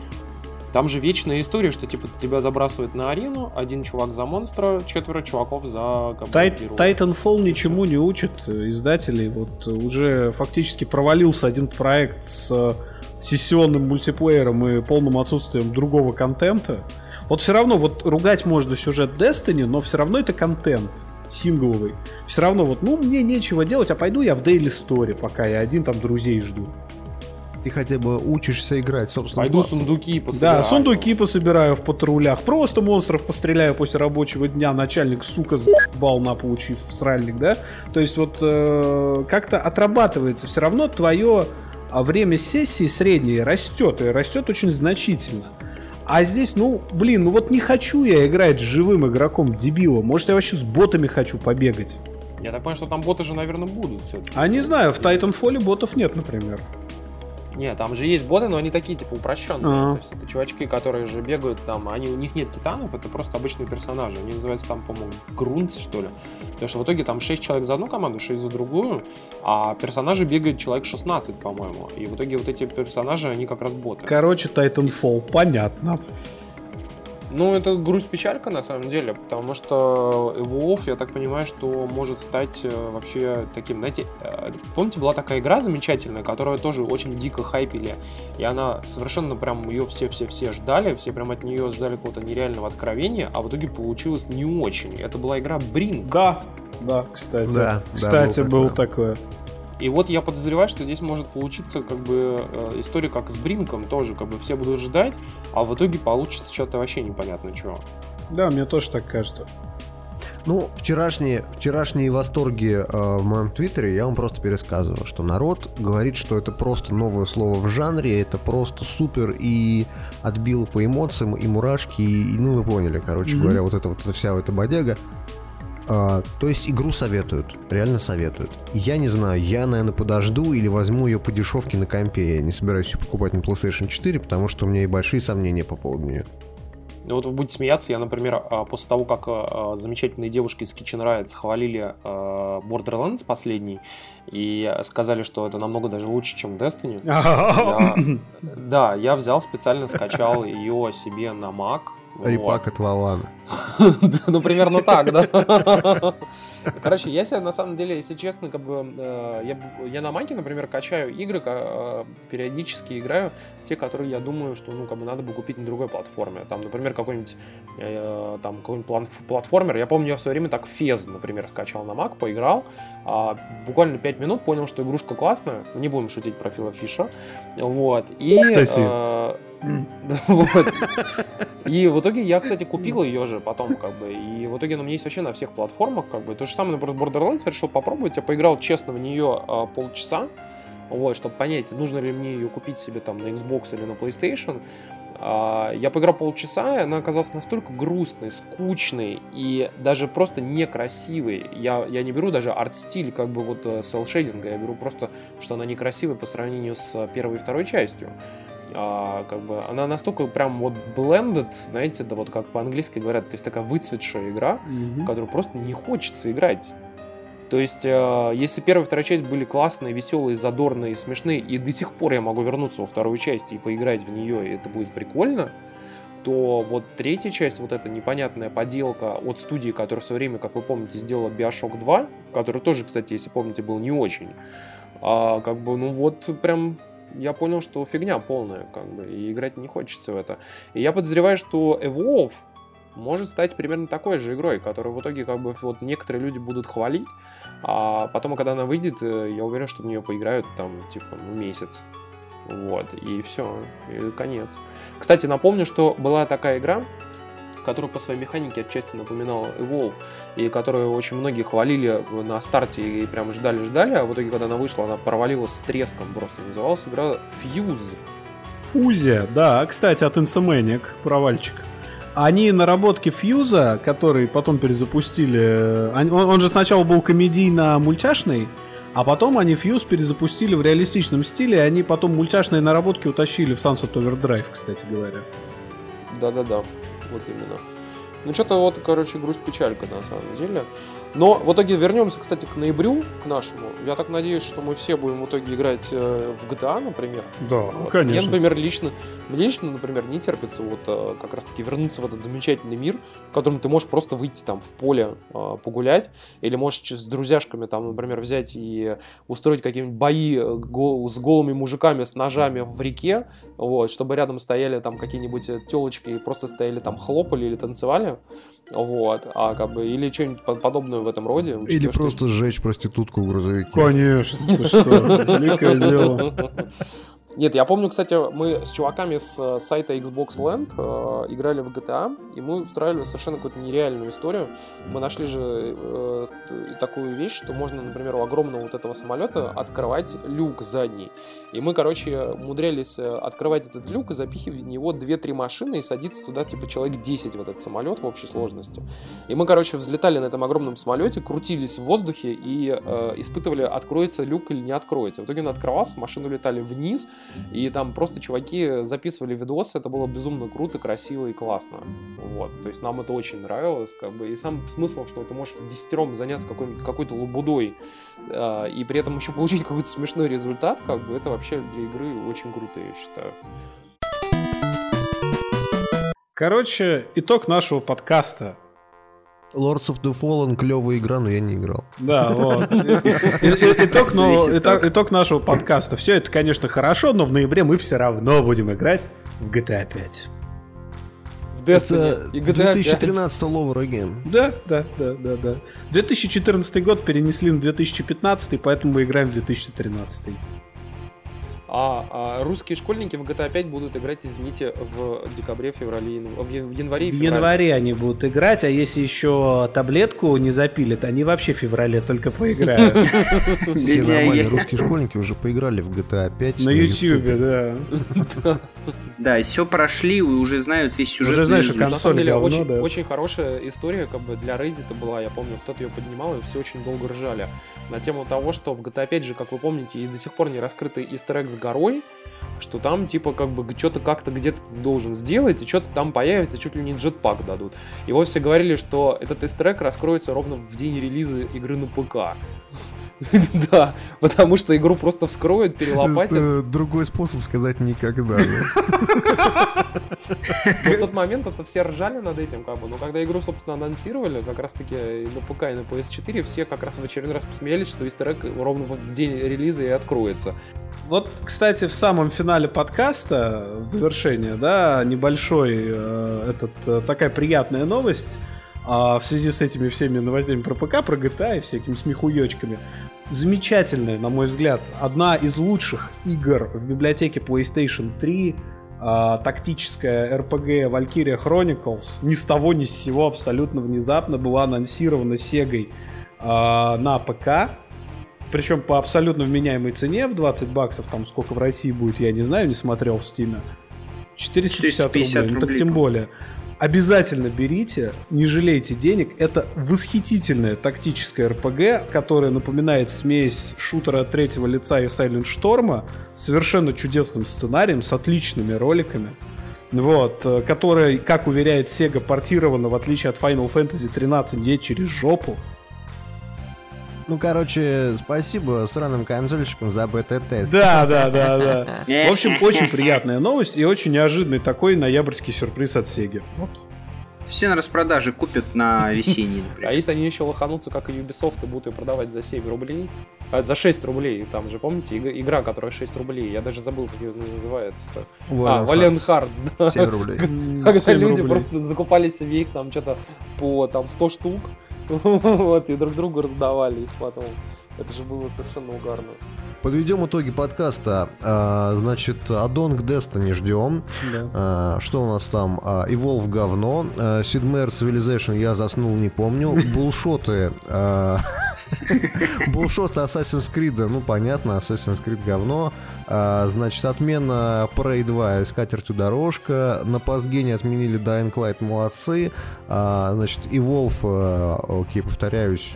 Там же вечная история, что типа тебя забрасывают на арену, один чувак за монстра, четверо чуваков за Тайт, Titanfall ничему не учит издателей. Вот уже фактически провалился один проект с сессионным мультиплеером и полным отсутствием другого контента. Вот все равно, вот ругать можно сюжет Destiny, но все равно это контент сингловый. Все равно вот, ну, мне нечего делать, а пойду я в Daily Story, пока я один там друзей жду. Ты хотя бы учишься играть, собственно. Пойду классом. сундуки пособираю. Да, сундуки пособираю в патрулях. Просто монстров постреляю после рабочего дня. Начальник, сука, заебал на получив сральник, да? То есть вот э, как-то отрабатывается все равно твое а, время сессии среднее растет, и растет очень значительно. А здесь, ну, блин, ну вот не хочу я играть с живым игроком дебилом. Может, я вообще с ботами хочу побегать. Я так понимаю, что там боты же, наверное, будут все-таки. А не знаю, в Titanfall ботов нет, например. Нет, там же есть боты, но они такие, типа, упрощенные. А-а-а. То есть это чувачки, которые же бегают там, они, у них нет титанов, это просто обычные персонажи. Они называются там, по-моему, Грунц, что ли. Потому что в итоге там 6 человек за одну команду, 6 за другую, а персонажи бегают человек 16, по-моему. И в итоге вот эти персонажи, они как раз боты. Короче, Titanfall, понятно. Ну, это грусть-печалька на самом деле, потому что Evolve, я так понимаю, что может стать э, вообще таким, знаете, э, помните, была такая игра замечательная, которую тоже очень дико хайпили, и она совершенно прям ее все-все-все ждали, все прям от нее ждали какого-то нереального откровения, а в итоге получилось не очень. Это была игра Brink. Да, да, кстати. Да, кстати, да, был, был такое. такое. И вот я подозреваю, что здесь может получиться как бы э, история как с Бринком тоже, как бы все будут ждать, а в итоге получится что-то вообще непонятно чего. Да, мне тоже так кажется. Ну, вчерашние, вчерашние восторги э, в моем твиттере я вам просто пересказывал, что народ говорит, что это просто новое слово в жанре, это просто супер и отбило по эмоциям, и мурашки, и, ну вы поняли, короче mm-hmm. говоря, вот это вот эта вся эта бодяга. А, то есть игру советуют, реально советуют. Я не знаю, я, наверное, подожду или возьму ее по дешевке на компе. Я не собираюсь ее покупать на PlayStation 4, потому что у меня и большие сомнения по поводу нее. Ну вот вы будете смеяться, я, например, а, после того, как а, замечательные девушки из Kitchen Riot хвалили Borderlands последний и сказали, что это намного даже лучше, чем Destiny, я, да, я взял специально скачал ее себе на Mac, Репак вот. от Валана. Ну, примерно так, да. Короче, я себе, на самом деле, если честно, как бы, э, я, я на Маке, например, качаю игры, э, периодически играю те, которые я думаю, что, ну, как бы, надо бы купить на другой платформе. Там, например, какой-нибудь, э, там, какой-нибудь платформер. Я помню, я в свое время так Фез, например, скачал на Мак, поиграл, а, буквально 5 минут понял, что игрушка классная, не будем шутить про Фила Фиша, вот, и... Вот. И в итоге я, кстати, купил ее же потом, как бы. И в итоге она у меня есть вообще на всех платформах, как бы. То же самое, например, Borderlands я решил попробовать. Я поиграл честно в нее а, полчаса. Вот, чтобы понять, нужно ли мне ее купить себе там на Xbox или на PlayStation. А, я поиграл полчаса, и она оказалась настолько грустной, скучной и даже просто некрасивой. Я, я не беру даже арт-стиль как бы вот селшейдинга, я беру просто, что она некрасивая по сравнению с первой и второй частью а, как бы она настолько прям вот blended, знаете, да вот как по-английски говорят, то есть такая выцветшая игра, mm-hmm. которую просто не хочется играть. То есть, э, если первая и вторая часть были классные, веселые, задорные, смешные, и до сих пор я могу вернуться во вторую часть и поиграть в нее, и это будет прикольно, то вот третья часть, вот эта непонятная поделка от студии, которая в свое время, как вы помните, сделала Bioshock 2, который тоже, кстати, если помните, был не очень, а, как бы, ну вот прям я понял, что фигня полная, как бы, и играть не хочется в это. И я подозреваю, что Evolve может стать примерно такой же игрой, которую в итоге как бы вот некоторые люди будут хвалить, а потом, когда она выйдет, э, я уверен, что в нее поиграют там, типа, ну, месяц. Вот, и все, и конец. Кстати, напомню, что была такая игра, который по своей механике отчасти напоминал Evolve, и которую очень многие хвалили на старте и прям ждали-ждали, а в итоге, когда она вышла, она провалилась с треском просто. Называлась игра Fuse. Фузия, да, кстати, от Insomniac, провальчик. Они наработки Фьюза, который потом перезапустили, он, он же сначала был комедийно-мультяшный, а потом они Фьюз перезапустили в реалистичном стиле, и они потом мультяшные наработки утащили в Sunset Overdrive, кстати говоря. Да-да-да вот именно. Ну, что-то вот, короче, грусть-печалька на самом деле. Но в итоге вернемся, кстати, к ноябрю, к нашему. Я так надеюсь, что мы все будем в итоге играть э, в GTA, например. Да, вот. конечно. Мне, например, лично, мне лично, например, не терпится вот э, как раз-таки вернуться в этот замечательный мир, в котором ты можешь просто выйти там в поле э, погулять, или можешь с друзьяшками там, например, взять и устроить какие-нибудь бои с голыми мужиками с ножами в реке, вот, чтобы рядом стояли там какие-нибудь телочки и просто стояли там хлопали или танцевали. Вот, а как бы, или что-нибудь подобное в этом роде. Или просто что... сжечь проститутку в грузовике. Конечно, ты что, великое дело. Нет, я помню, кстати, мы с чуваками с э, сайта Xbox Land э, играли в GTA, и мы устраивали совершенно какую-то нереальную историю. Мы нашли же э, такую вещь, что можно, например, у огромного вот этого самолета открывать люк задний. И мы, короче, умудрялись э, открывать этот люк и запихивать в него 2-3 машины и садиться туда, типа, человек 10 в этот самолет в общей сложности. И мы, короче, взлетали на этом огромном самолете, крутились в воздухе и э, испытывали, откроется люк или не откроется. В итоге он открывался, машины улетали вниз, и там просто чуваки записывали видосы, это было безумно круто, красиво и классно. Вот, то есть нам это очень нравилось, как бы, и сам смысл, что ты можешь десятером заняться какой-то какой лабудой, э, и при этом еще получить какой-то смешной результат, как бы, это вообще для игры очень круто, я считаю. Короче, итог нашего подкаста. Lords of the Fallen клевая игра, но я не играл. Да, вот. Итог, но, итог, итог нашего подкаста. Все это, конечно, хорошо, но в ноябре мы все равно будем играть в GTA 5. В Destiny. И GTA 2013 Lover Again. Да, да, да, да, да. 2014 год перенесли на 2015, поэтому мы играем в 2013. А, а русские школьники в GTA 5 будут играть, извините, в декабре, феврале, в, январе и В январе они будут играть, а если еще таблетку не запилят, они вообще в феврале только поиграют. Все нормальные русские школьники уже поиграли в GTA 5. На ютюбе, да. Да, и все прошли, и уже знают весь сюжет. Уже знаешь, что консоль говно, очень, хорошая история как бы для Reddit была, я помню, кто-то ее поднимал, и все очень долго ржали. На тему того, что в GTA 5 же, как вы помните, есть до сих пор не раскрытый истер с горой, что там типа как бы что-то как-то где-то ты должен сделать, и что-то там появится, чуть ли не джетпак дадут. И вот все говорили, что этот истер раскроется ровно в день релиза игры на ПК. Да, потому что игру просто вскроют, перелопатят. Другой способ сказать никогда. В тот момент это все ржали над этим, как бы. Но когда игру, собственно, анонсировали, как раз таки и на ПК, и на PS4, все как раз в очередной раз посмеялись, что истер ровно в день релиза и откроется. Вот, кстати, в самом финале подкаста, в завершение, да, небольшой э, этот, э, такая приятная новость а, в связи с этими всеми новостями про ПК, про GTA и всякими смехуёчками. Замечательная, на мой взгляд, одна из лучших игр в библиотеке PlayStation 3 а, тактическая RPG Valkyria Chronicles ни с того ни с сего абсолютно внезапно была анонсирована Сегой а, на ПК причем по абсолютно вменяемой цене в 20 баксов, там сколько в России будет, я не знаю, не смотрел в Стиме. 450, 450 рублей, рублей, ну так тем более. Обязательно берите, не жалейте денег. Это восхитительная тактическая РПГ, которая напоминает смесь шутера третьего лица и Silent Storm, совершенно чудесным сценарием, с отличными роликами. Вот, э, которая, как уверяет Sega, портирована, в отличие от Final Fantasy 13, не через жопу. Ну, короче, спасибо сраным консольщикам за бета-тест. Да, да, да, да. В общем, очень приятная новость и очень неожиданный такой ноябрьский сюрприз от Sega. Вот. Все на распродаже купят на весенний, например. А если они еще лоханутся, как и Ubisoft, и будут ее продавать за 7 рублей, а, за 6 рублей, там же, помните, игра, которая 6 рублей, я даже забыл, как ее называется-то. А, Valiant Hearts, да. 7 рублей. Когда люди просто закупали себе их там что-то по там 100 штук, Вот, и друг другу раздавали их потом. Это же было совершенно угарно. Подведем итоги подкаста. А, значит, аддон к Destiny ждем. Да. А, что у нас там? А, Evolve говно. А, Sid Meier Civilization я заснул, не помню. Булшоты. А, булшоты Assassin's Creed. Ну, понятно, Assassin's Creed говно. А, значит, отмена Prey 2 скатертью дорожка. На постгене отменили Dying Light, молодцы. А, значит, Evolve, окей, повторяюсь,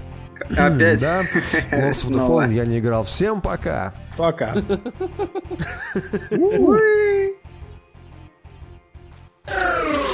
Опять? Да. Снова. Я не играл. Всем пока. Пока. Oh!